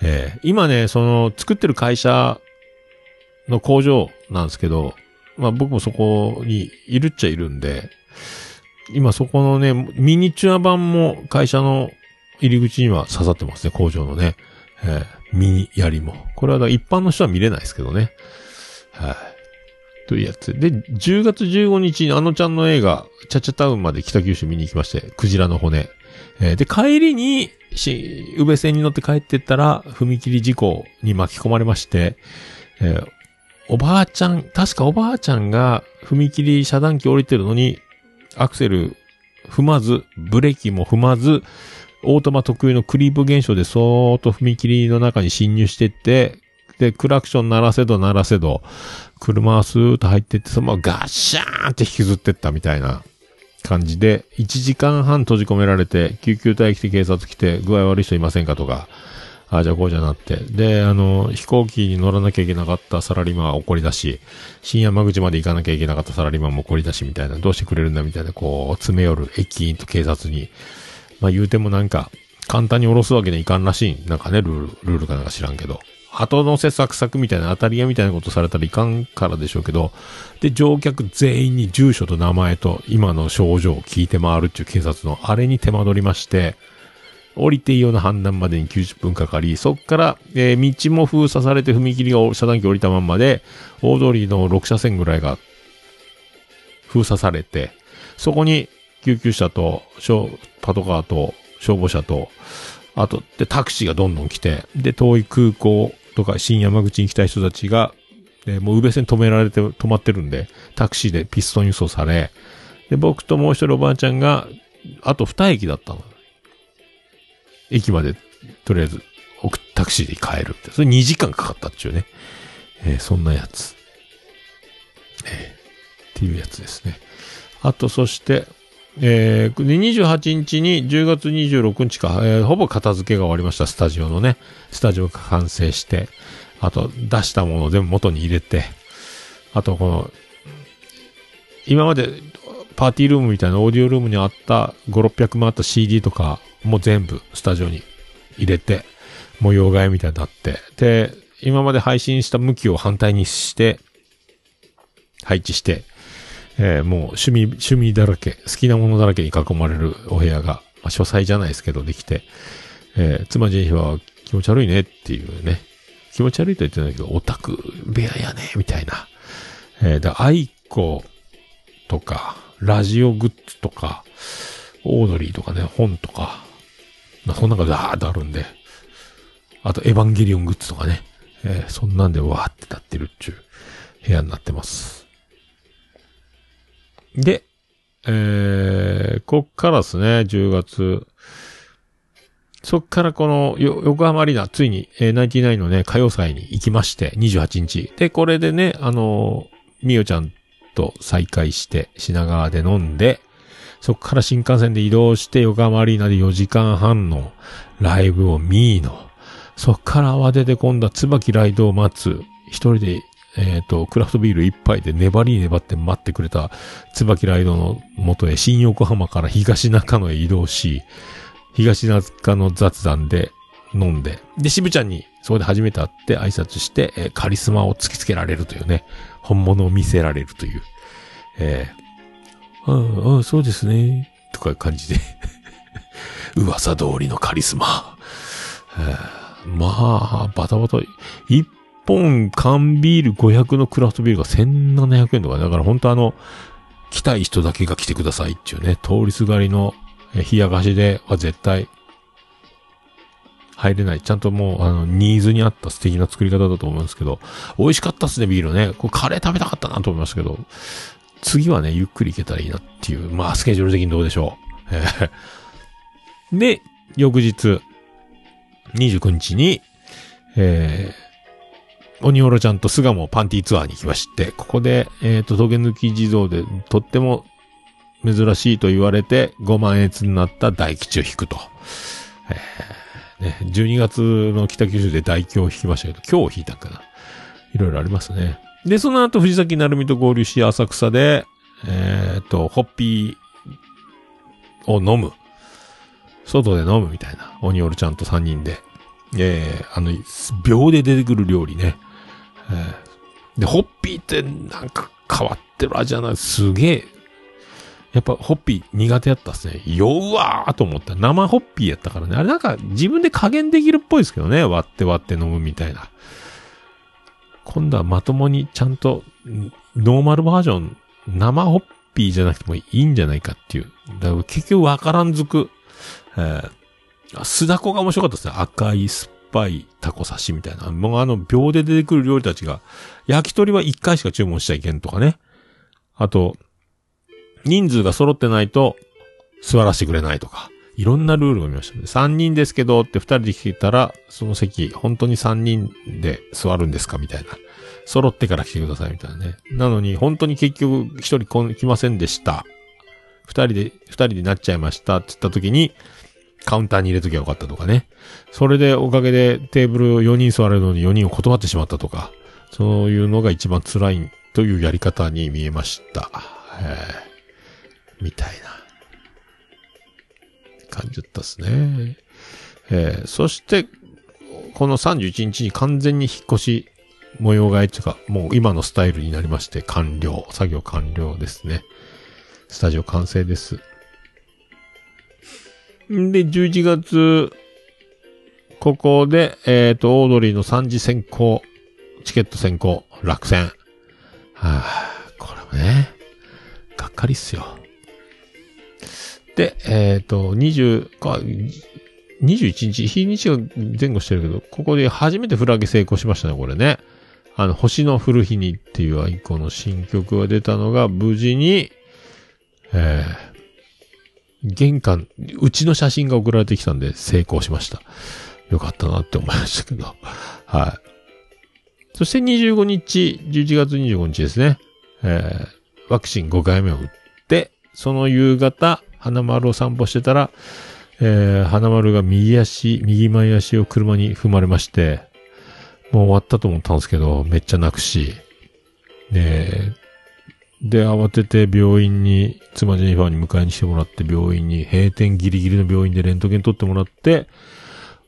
えー今ね、その、作ってる会社の工場なんですけど、まあ僕もそこにいるっちゃいるんで、今そこのね、ミニチュア版も会社の入り口には刺さってますね、工場のね。えーミニ槍も。これは一般の人は見れないですけどね。はい。というやつ。で、10月15日にあのちゃんの映画、チャチャタウンまで北九州見に行きまして、クジラの骨。えーで、帰りに、し、宇部線に乗って帰ってったら、踏切事故に巻き込まれまして、えーおばあちゃん、確かおばあちゃんが踏切遮断機降りてるのに、アクセル踏まず、ブレーキも踏まず、オートマ特有のクリープ現象でそーっと踏切の中に侵入してって、で、クラクション鳴らせど鳴らせど、車はスーッと入ってって、そのままガッシャーンって引きずってったみたいな感じで、1時間半閉じ込められて、救急隊来て警察来て、具合悪い人いませんかとか、ああ、じゃあこうじゃなって。で、あの、飛行機に乗らなきゃいけなかったサラリーマンは怒り出し、新山口まで行かなきゃいけなかったサラリーマンも怒り出しみたいな、どうしてくれるんだみたいな、こう、詰め寄る駅員と警察に。まあ言うてもなんか、簡単に降ろすわけにはいかんらしい。なんかね、ルール、ルールかなんか知らんけど。後乗せサクサクみたいな当たり屋みたいなことされたらいかんからでしょうけど、で、乗客全員に住所と名前と今の症状を聞いて回るっていう警察のあれに手間取りまして、降りていいような判断までに90分かかり、そっから、えー道も封鎖されて踏切が遮断機降りたまんまで、大通りの6車線ぐらいが封鎖されて、そこに救急車と、パトカーと、消防車と、あと、で、タクシーがどんどん来て、で、遠い空港とか新山口に行きたい人たちが、えーもう宇部線止められて、止まってるんで、タクシーでピストン輸送され、で、僕ともう一人おばあちゃんが、あと二駅だったの。駅まで、とりあえず、タクシーで帰るって。それ2時間かかったっちゅうね。えーそんなやつ。えーっていうやつですね。あと、そして、えー、28日に10月26日か、えーほぼ片付けが終わりました、スタジオのね。スタジオが完成して、あと、出したものを全部元に入れて、あと、この、今までパーティールームみたいなオーディオルームにあった5、600万あった CD とかも全部スタジオに入れて、模様替えみたいになって、で、今まで配信した向きを反対にして、配置して、えーもう趣味、趣味だらけ、好きなものだらけに囲まれるお部屋が、まあ、書斎じゃないですけど、できて、えー妻ジェニファーは気持ち悪いねっていうね、気持ち悪いと言ってないけど、オタク部屋やね、みたいな。えー、だ aikoとか、ラジオグッズとか、オードリーとかね、本とか、まあ、そんなのがザーッとあるんで、あとエヴァンゲリオングッズとかね、えーそんなんでわーってなってるっていう部屋になってます。で、えー、こっからですね、10月。そっからこの、よ横浜アリーナ、ついに、えー、ナインティナインのね、歌謡祭に行きまして、28日。で、これでね、あのーみおちゃんと再会して、品川で飲んで、そっから新幹線で移動して、横浜アリーナで4時間半のライブを見の、そっから慌てて今度は椿ライドを待つ、一人で、えっ、と、クラフトビール一杯で粘り粘って待ってくれた椿ライドの元へ新横浜から東中野へ移動し、東中野雑談で飲んで、で、渋ちゃんにそこで初めて会って挨拶して、えーカリスマを突きつけられるというね、本物を見せられるという、えー、ああ、そうですね、とかいう感じで、<laughs> 噂通りのカリスマ。まあ、バタバタ、一本缶ビール500のクラフトビールが1700円とか、だから本当あの、来たい人だけが来てくださいっていうね、通りすがりのえ冷や菓子では絶対入れない。ちゃんともう、あの、ニーズに合った素敵な作り方だと思うんですけど、美味しかったっすね、ビールね。これカレー食べたかったなと思いましたけど、次はね、ゆっくり行けたらいいなっていう、まあ、スケジュール的にどうでしょう。えで、翌日、29日に、えー、鬼おろちゃんと巣鴨パンティーツアーに行きまして、ここで、えっ、と、トゲ抜き地蔵で、とっても珍しいと言われて、5万円になった大吉を引くと。えーね、12月の北九州で大吉を引きましたけど、今日引いたかな。いろいろありますね。で、その後藤崎成美と合流し、浅草で、えっ、と、ホッピーを飲む。外で飲むみたいな。鬼オルちゃんと3人で。えー、あの、秒で出てくる料理ね。えーで、ホッピーってなんか変わってる味じゃない。すげえ。やっぱホッピー苦手やったっすね。酔うわーと思った。生ホッピーやったからね。あれなんか自分で加減できるっぽいですけどね。割って割って飲むみたいな。今度はまともにちゃんと、ノーマルバージョン、生ホッピーじゃなくてもいいんじゃないかっていう。だから結局わからんずく、えー、あ須田子が面白かったですね。赤い酸っぱいタコ刺しみたいな。もうあの、秒で出てくる料理たちが、焼き鳥は1回しか注文しちゃいけんとかね。あと、人数が揃ってないと、座らせてくれないとか。いろんなルールを見ましたね。3人ですけどって2人で聞いたら、その席、本当に3人で座るんですかみたいな。揃ってから来てくださいみたいなね。なのに、本当に結局1人来ませんでした。2人で、2人になっちゃいましたって言った時に、カウンターに入れときゃよかったとかね。それでおかげでテーブルを4人座れるのに4人を断ってしまったとか。そういうのが一番辛いというやり方に見えました。えみたいな。感じだったですね。えーそして、この31日に完全に引っ越し模様替えというか、もう今のスタイルになりまして、完了。作業完了ですね。スタジオ完成です。で、11月、ここで、えっ、と、オードリーの3次選考、チケット選考、落選。はあ、これもね、がっかりっすよ。で、えっ、と、20か、21日、日にちが前後してるけど、ここで初めてフラゲ成功しましたね、これね。あの、星の降る日にっていうアイコンの新曲が出たのが、無事に、えー玄関、うちの写真が送られてきたんで成功しました。よかったなって思いましたけど。はい。そして25日、11月25日ですね。えーワクチン5回目を打って、その夕方、花丸を散歩してたら、えー花丸が右足、右前足を車に踏まれまして、もう終わったと思ったんですけど、めっちゃ泣くし、で、で、慌てて病院に、妻ジェニファーに迎えにしてもらって、病院に、閉店ギリギリの病院でレントゲン取ってもらって、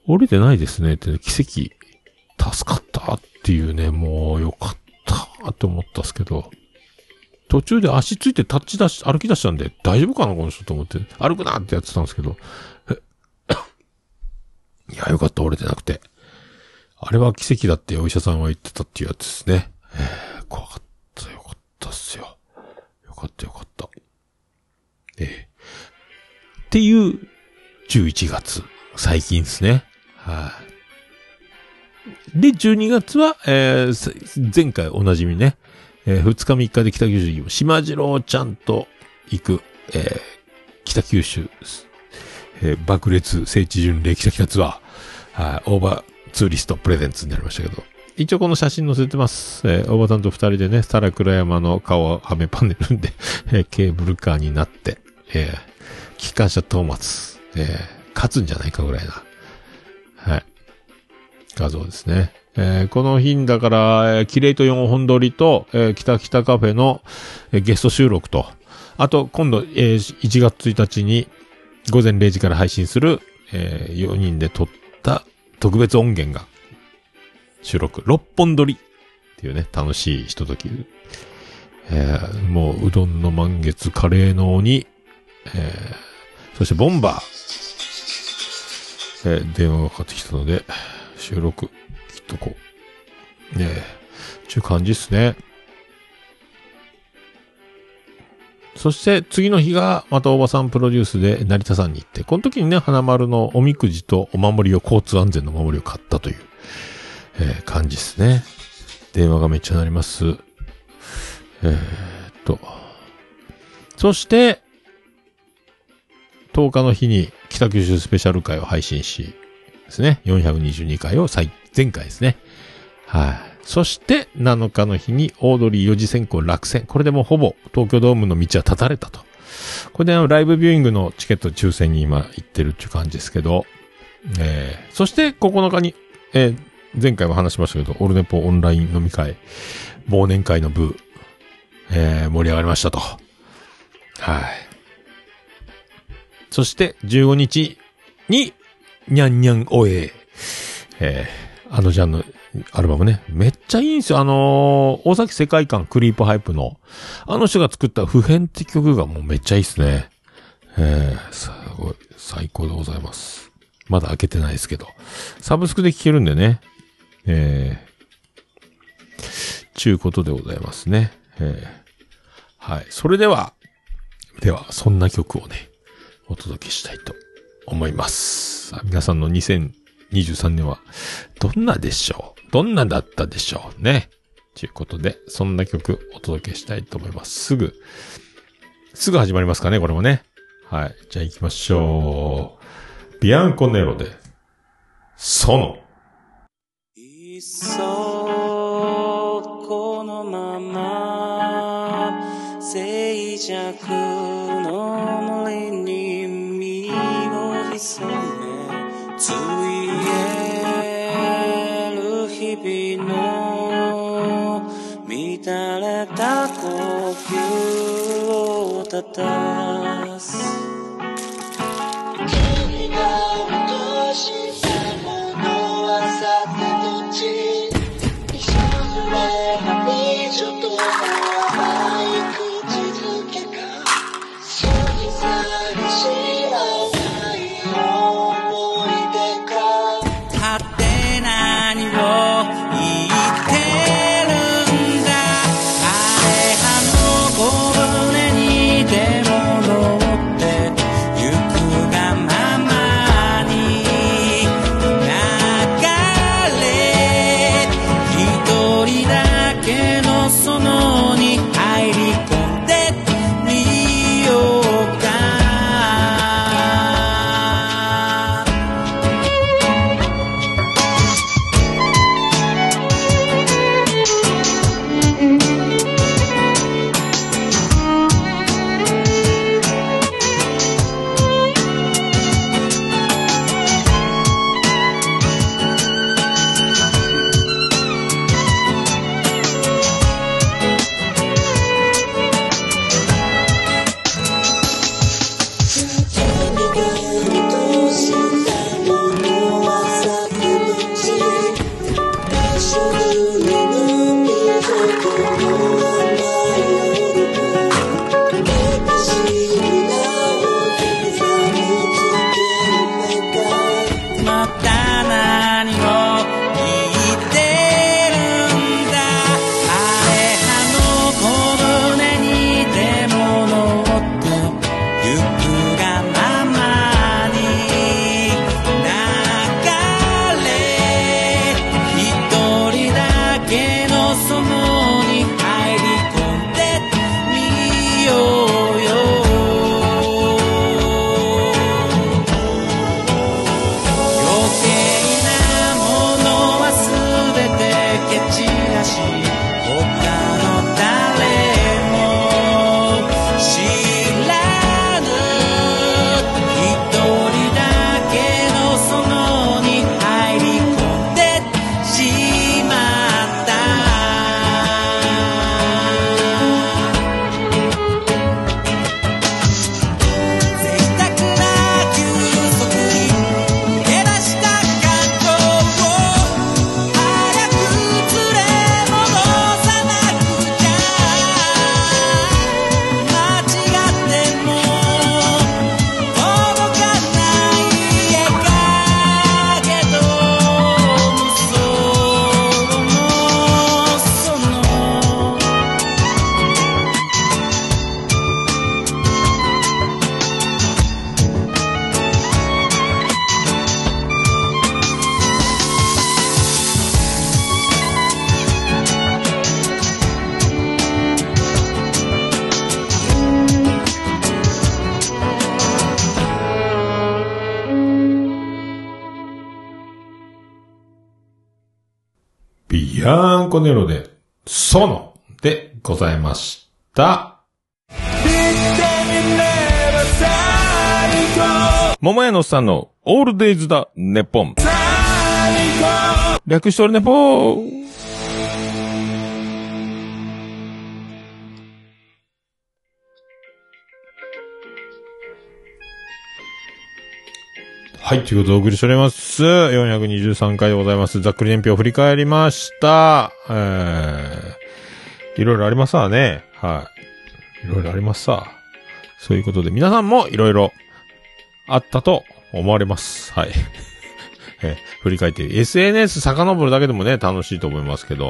折れてないですねって、奇跡、助かったっていうね、もうよかったって思ったんですけど、途中で足ついて立ち出し、歩き出したんで、大丈夫かなこの人と思って、歩くなってやってたんですけど、いや、よかった、折れてなくて。あれは奇跡だってお医者さんは言ってたっていうやつですね。えー怖かった、よかったっすよ。よかったよかった。ええっていう11月。最近ですね。はい。で、12月は、えー前回おなじみね、えー2日3日で北九州行きます島次郎ちゃんと行く、えー北九州、えー爆裂聖地巡礼北北ツアー、はい、オーバーツーリストプレゼンツになりましたけど、一応この写真載せてます。えー、おばさんと二人でね、スタラ倉山の顔はめパネルで、えーケーブルカーになって、えー機関車トーマツ、えー勝つんじゃないかぐらいな、はい、画像ですね。えーこの日だから、えーキレイと4本撮りと、えー北北カフェの、えーゲスト収録と、あと、今度、えー1月1日に午前0時から配信する、え4人で撮った特別音源が収録、6本撮りっていうね、楽しいひととき。えーもう、うどんの満月、カレーの鬼、えーそしてボンバー、えー電話がかかってきたので、収録、切っとこう。ねえ、ちゅう感じっすね。そして次の日がまたおばさんプロデュースで成田さんに行って、この時にね、花丸のおみくじとお守りを、交通安全のお守りを買ったという、えー感じですね。電話がめっちゃ鳴ります。えーっと。そして、10日の日に北九州スペシャル回を配信し、ですね。422回を最、前回ですね。はい。そして、7日の日に、オードリー4次選考落選。これでもうほぼ、東京ドームの道は立たれたと。これであの、ライブビューイングのチケット抽選に今行ってるっていう感じですけど、えー、そして9日に、えー、前回も話しましたけど、オルネポオンライン飲み会、忘年会の部、えー、盛り上がりましたと。はい。そして、15日に、にゃんにゃんおええー、あのジャンのアルバムね。めっちゃいいんですよ。あのー大崎世界観クリープハイプの、あの人が作った普遍って曲がもうめっちゃいいっすね。えー、すごい、最高でございます。まだ開けてないですけど。サブスクで聴けるんでね。えー、ちゅうことでございますね。えー、はい。それでは、では、そんな曲をね、お届けしたいと思います。皆さんの2023年はどんなでしょう？どんなだったでしょうね？ということで、そんな曲お届けしたいと思います。すぐ、すぐ始まりますかね、これもね。はい。じゃあ行きましょう。ビアンコネロで、そこをコネロで、ソノでございました。桃屋のさんのオールデイズだ、ネポン。略しておるネポー。はい、ということでお送りしております。423回でございます。ざっくり年表を振り返りました。えー、いろいろありますわね。はい。いろいろありますさ。そういうことで、皆さんもいろいろあったと思われます。はい。<laughs> えー振り返って、SNS 遡るだけでもね、楽しいと思いますけど、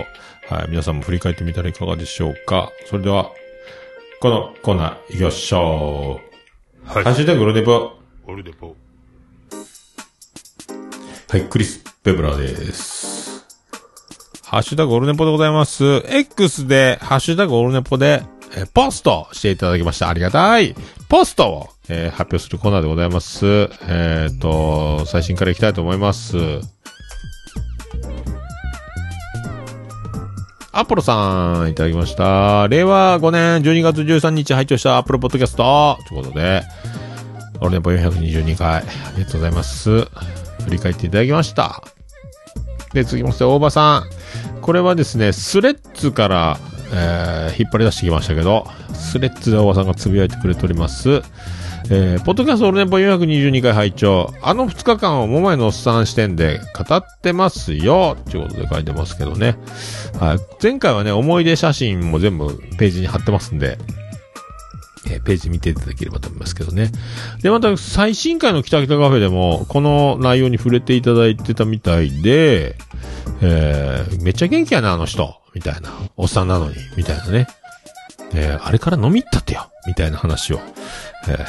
はい。皆さんも振り返ってみたらいかがでしょうか。それでは、このコーナー行きましょう。はいハッシュタグロデポ。オルデポ。はい、クリス・ペブラです。ハッシュタグオルネポでございます。X で、ハッシュタグオルネポで、えーポストしていただきました。ありがたい。ポストを、えー発表するコーナーでございます。えっ、と、最新からいきたいと思います。アポロさん、いただきました。令和5年12月13日拝聴したアップルポッドキャスト。ということで、オルネポ422回、ありがとうございます。振り返っていただきました。で、続きまして、大場さん。これはですね、スレッズから、えー引っ張り出してきましたけど、スレッズで大場さんがつぶやいてくれております。えーポッドキャストオルネポ422回拝聴あの2日間を桃屋のおっさん視点で語ってますよということで書いてますけどね。はい。前回はね、思い出写真も全部ページに貼ってますんで、えページ見ていただければと思いますけどね。で、また最新回の北北カフェでも、この内容に触れていただいてたみたいで、えーめっちゃ元気やな、あの人。みたいな。おっさんなのに。みたいなね。えーあれから飲み行ったってよ。みたいな話を、えー <laughs>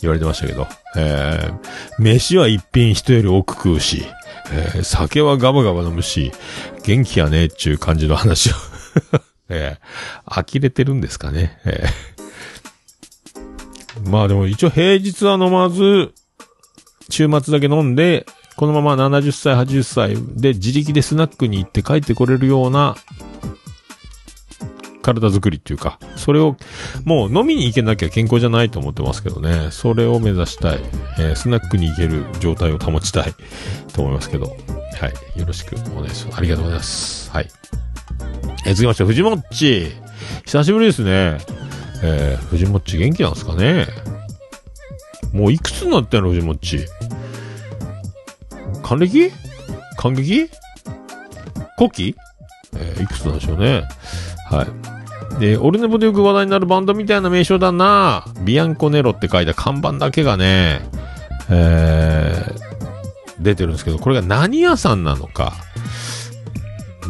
言われてましたけど。えー飯は一品人より多く食うし、えー酒はガバガバ飲むし、元気やね、っちゅう感じの話を。えー呆れてるんですかね。えー <laughs> まあでも一応平日は飲まず、週末だけ飲んで、このまま70歳、80歳で自力でスナックに行って帰ってこれるような体作りっていうか、それを、もう飲みに行けなきゃ健康じゃないと思ってますけどね、それを目指したい、えースナックに行ける状態を保ちたいと思いますけど、はい、よろしくお願いします。ありがとうございます。はい。え、続きまして、藤もっち。久しぶりですね。えー、藤もっち元気なんですかねもういくつになってんの、藤もっち。還暦？還暦？古希えーいくつなんでしょうね。はい。で、オルネポでよく話題になるバンドみたいな名称だなビアンコネロって書いた看板だけがね、えー、出てるんですけど、これが何屋さんなのか、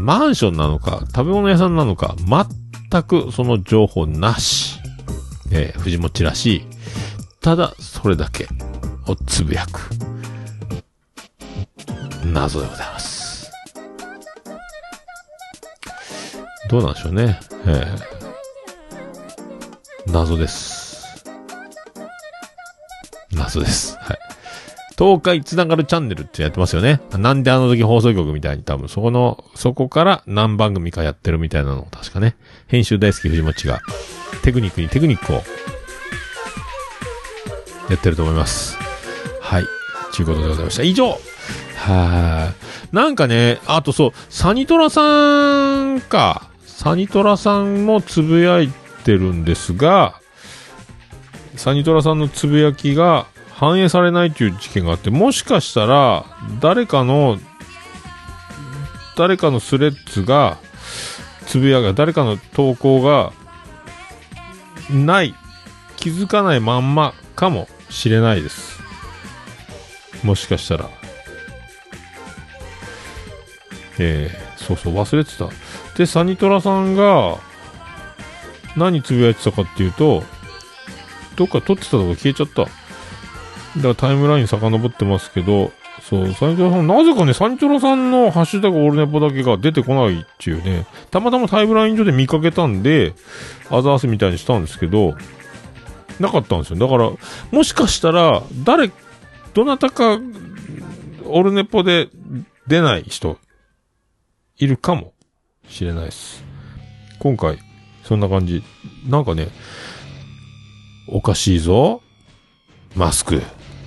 マンションなのか、食べ物屋さんなのか、全くその情報なし。えー、藤もっちらしい。ただ、それだけをつぶやく。謎でございます。どうなんでしょうね。えー、謎です。謎です。はい。東海つながるチャンネルってやってますよね。なんであの時放送局みたいに多分そこの、そこから何番組かやってるみたいなのを確かね、編集大好き藤持がテクニックにテクニックをやってると思います。はい。ということでございました。以上はい。なんかね、あとそう、サニトラさんか。サニトラさんもつぶやいてるんですが、サニトラさんのつぶやきが反映されないという事件があって、もしかしたら、誰かの、誰かのスレッズが、つぶやが、誰かの投稿が、ない、気づかないまんまかもしれないです。もしかしたら。えー、そうそう、忘れてた。で、サニトラさんが、何つぶやいてたかっていうと、どっか撮ってたとこ消えちゃった。だからタイムライン遡ってますけど、そう、サニトラさん、なぜかね、サニトラさんのハッシュタグオールネポだけが出てこないっていうね、たまたまタイムライン上で見かけたんで、アザースみたいにしたんですけど、なかったんですよ。だから、もしかしたら、誰、どなたか、オルネポで出ない人、いるかもしれないです。今回、そんな感じ。なんかね、おかしいぞ。マスク、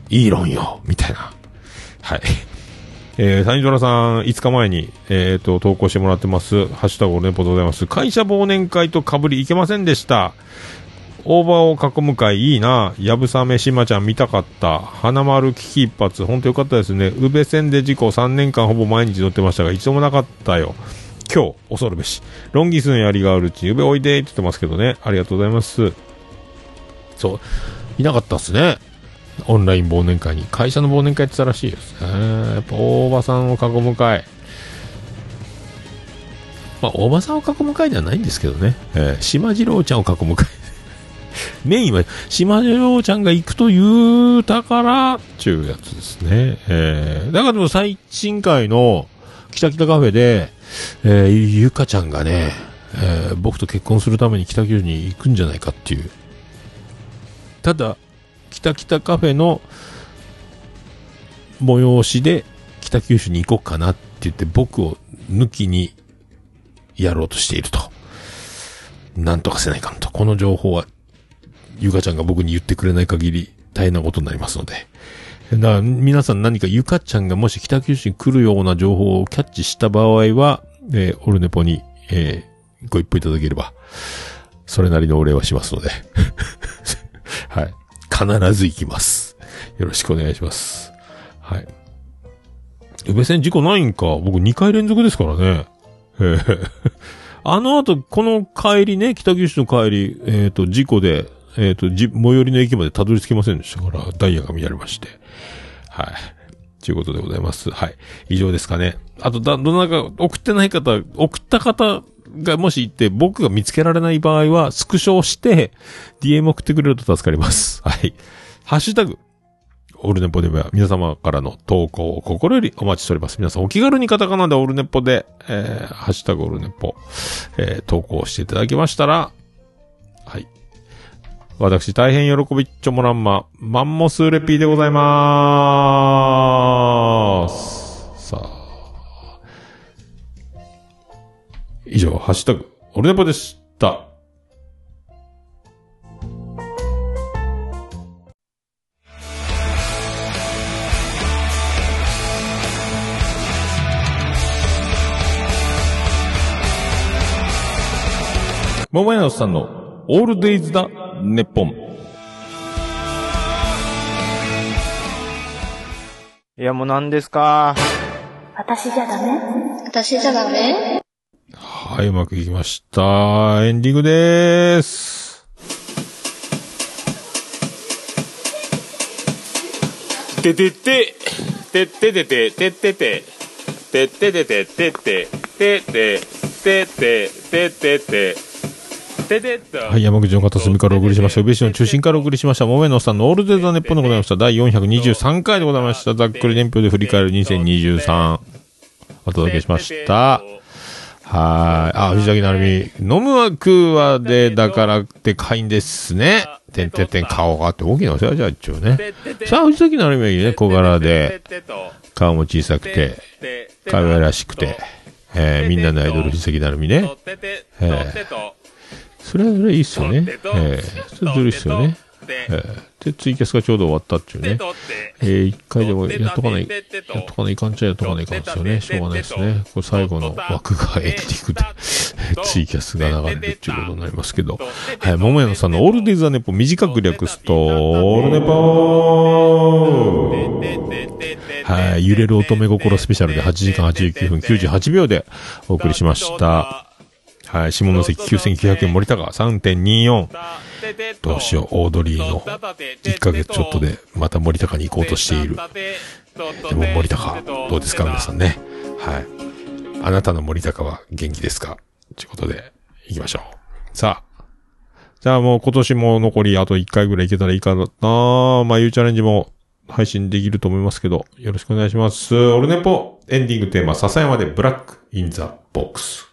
イーロンよ、みたいな。はい。えー、サニトラさん、5日前に、えっ、と、投稿してもらってます。ハッシュタグオルネポでございます。会社忘年会と被りいけませんでした。大場を囲む会いいな。やぶさめしまちゃん見たかった。花丸危機一髪。ほんとよかったですね。宇部線で事故3年間ほぼ毎日乗ってましたが、一度もなかったよ。今日、恐るべし。ロンギスのやりがあるうち、宇部おいでって言ってますけどね。ありがとうございます。そう。いなかったっすね。オンライン忘年会に。会社の忘年会って言ったらしいですね。やっぱ大場さんを囲む会。まあ、大場さんを囲む会ではないんですけどね。えー、島次郎ちゃんを囲む会。<laughs> メインは島女ちゃんが行くと言うたから、ちゅうやつですね。えー、だからでも最新回の北北カフェで、えー、ゆかちゃんがね、えー僕と結婚するために北九州に行くんじゃないかっていう。ただ、北北カフェの催しで北九州に行こうかなって言って僕を抜きにやろうとしていると。なんとかせないかんと。この情報は、ゆかちゃんが僕に言ってくれない限り大変なことになりますので。だから皆さん何かゆかちゃんがもし北九州に来るような情報をキャッチした場合は、えーオルネポに、えーご一報いただければ、それなりのお礼はしますので。<laughs> はい。必ず行きます。よろしくお願いします。はい。宇部線事故ないんか。僕2回連続ですからね。ええあの後、この帰りね、北九州の帰り、えっ、と、事故で、えっ、と、じ、最寄りの駅までたどり着きませんでしたから、ダイヤが乱れまして。はい。ということでございます。はい。以上ですかね。あと、だ、どなたか、送ってない方、送った方がもし行って、僕が見つけられない場合は、スクショをして、DM 送ってくれると助かります。<laughs> はい。ハッシュタグ、オールネポでは皆様からの投稿を心よりお待ちしております。皆さんお気軽にカタカナでオールネポで、えー、ハッシュタグオールネポ、えー、投稿していただきましたら、はい。私大変喜びっちょもらんま、マンモスレピーでございまーす。以上、ハッシュタグ、オルネポでした。桃屋のさんのオールデイズだ、ネッポン。いや、もう何ですか？私じゃダメ？私じゃダメ？はい、うまくいきました。エンディングでーす。ててて、てっててて、てってて、てっててて、てって、てって、てって、てってて、ててって、はい、山口の片隅からお送りしました。宇部市の中心からお送りしました。桃屋のおっさんのオールデザ・ネッポンでございました。第423回でございました。ざっくり年表で振り返る2023。お届けしました。はい。あ、藤崎なるみ、飲むは食うはで、だからってかいんですね。てんてんてん顔があって大きなお世話じゃあ一応ね。さあ、藤崎なるみはいいね、小柄で、顔も小さくて、可愛らしくて、えー、みんなのアイドル藤崎なるみね。えー。それはそれいいっすよね。えー、それずるいっすよね。えー、で、ツイキャスがちょうど終わったっていうね。えー、一回でもやっとかない、やっとかないかんちゃやっとかないかんですよね。しょうがないですね。これ最後の枠がエンディングで、<laughs> ツイキャスが流れるっていうことになりますけど。はい、桃屋のさんのオールディーザネポ短く略すと、オールネポーはい、揺れる乙女心スペシャルで8時間89分98秒でお送りしました。はい、下関9900円森高3.24。どうしよう、オードリーの1ヶ月ちょっとでまた森高に行こうとしている。でも森高、どうですか皆さんね。はい。あなたの森高は元気ですか？ということで、行きましょう。さあ。じゃあもう今年も残りあと1回ぐらい行けたらいいかな。まあ、いうチャレンジも配信できると思いますけど、よろしくお願いします。オルネポ、エンディングテーマ、笹山でブラックインザボックス。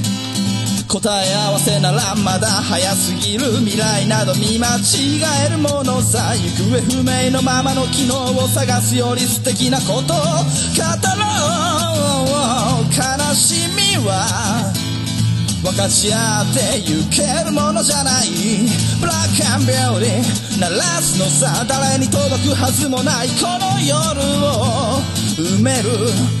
答え合わせならまだ早すぎる未来など見間違えるものさ行方不明のままの機能を探すより素敵なことを語ろう。悲しみは分かち合ってゆけるものじゃない。ブラックアン。ビューティー鳴らすのさ誰に届くはずもない。この夜を埋める。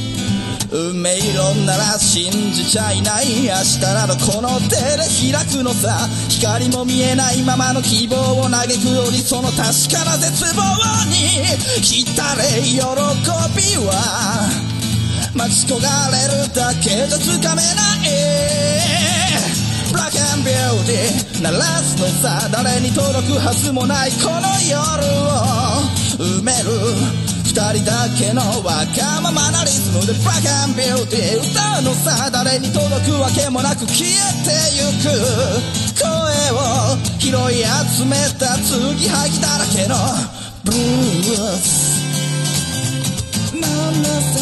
運命論なら信じちゃいない明日などこの手で開くのさ。光も見えないままの希望を嘆く。よりその確かな絶望に浸れ喜びは待ち焦がれるだけじゃつかめないブラックアンビューティー鳴らすのさ誰に届くはずもないこの夜を埋める。二人だけのわがままなリズムでブラックビューティー歌うのさ誰に届くわけもなく消えてゆく。声を拾い集めた継ぎはぎだらけのブルース。なんださ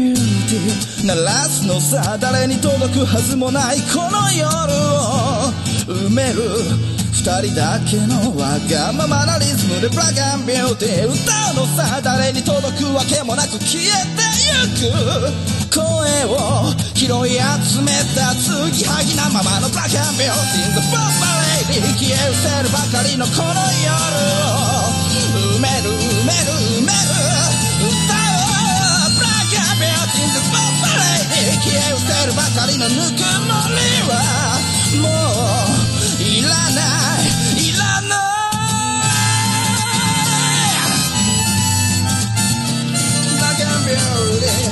鳴らすのさ誰に届くはずもないこの夜を埋める。二人だけのわがままなリズムでブラックアンビューティー。歌うのさ誰に届くわけもなく消えてゆく。声を拾い集めた継ぎはぎなままのブラックアンビューティー。The Bomb Lady 消え失せるばかりのこの夜を埋める埋める。Lady 消え失せるばかりのぬくもりはもういらないいらないブラックアンビューティー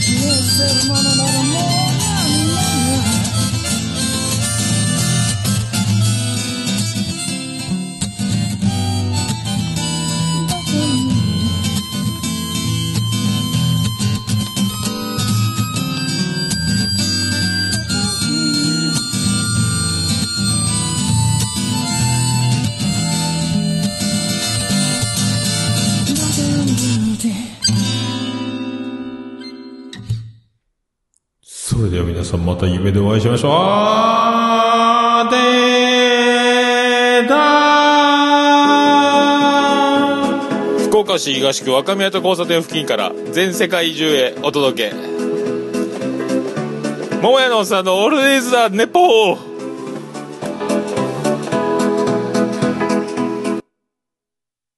消え失せるものなら皆さんまた夢でお会いしましょう。あでだ福岡市東区若宮と交差点付近から全世界中へお届け。桃屋のおっさんのオールディーズ・ザ・ネポー。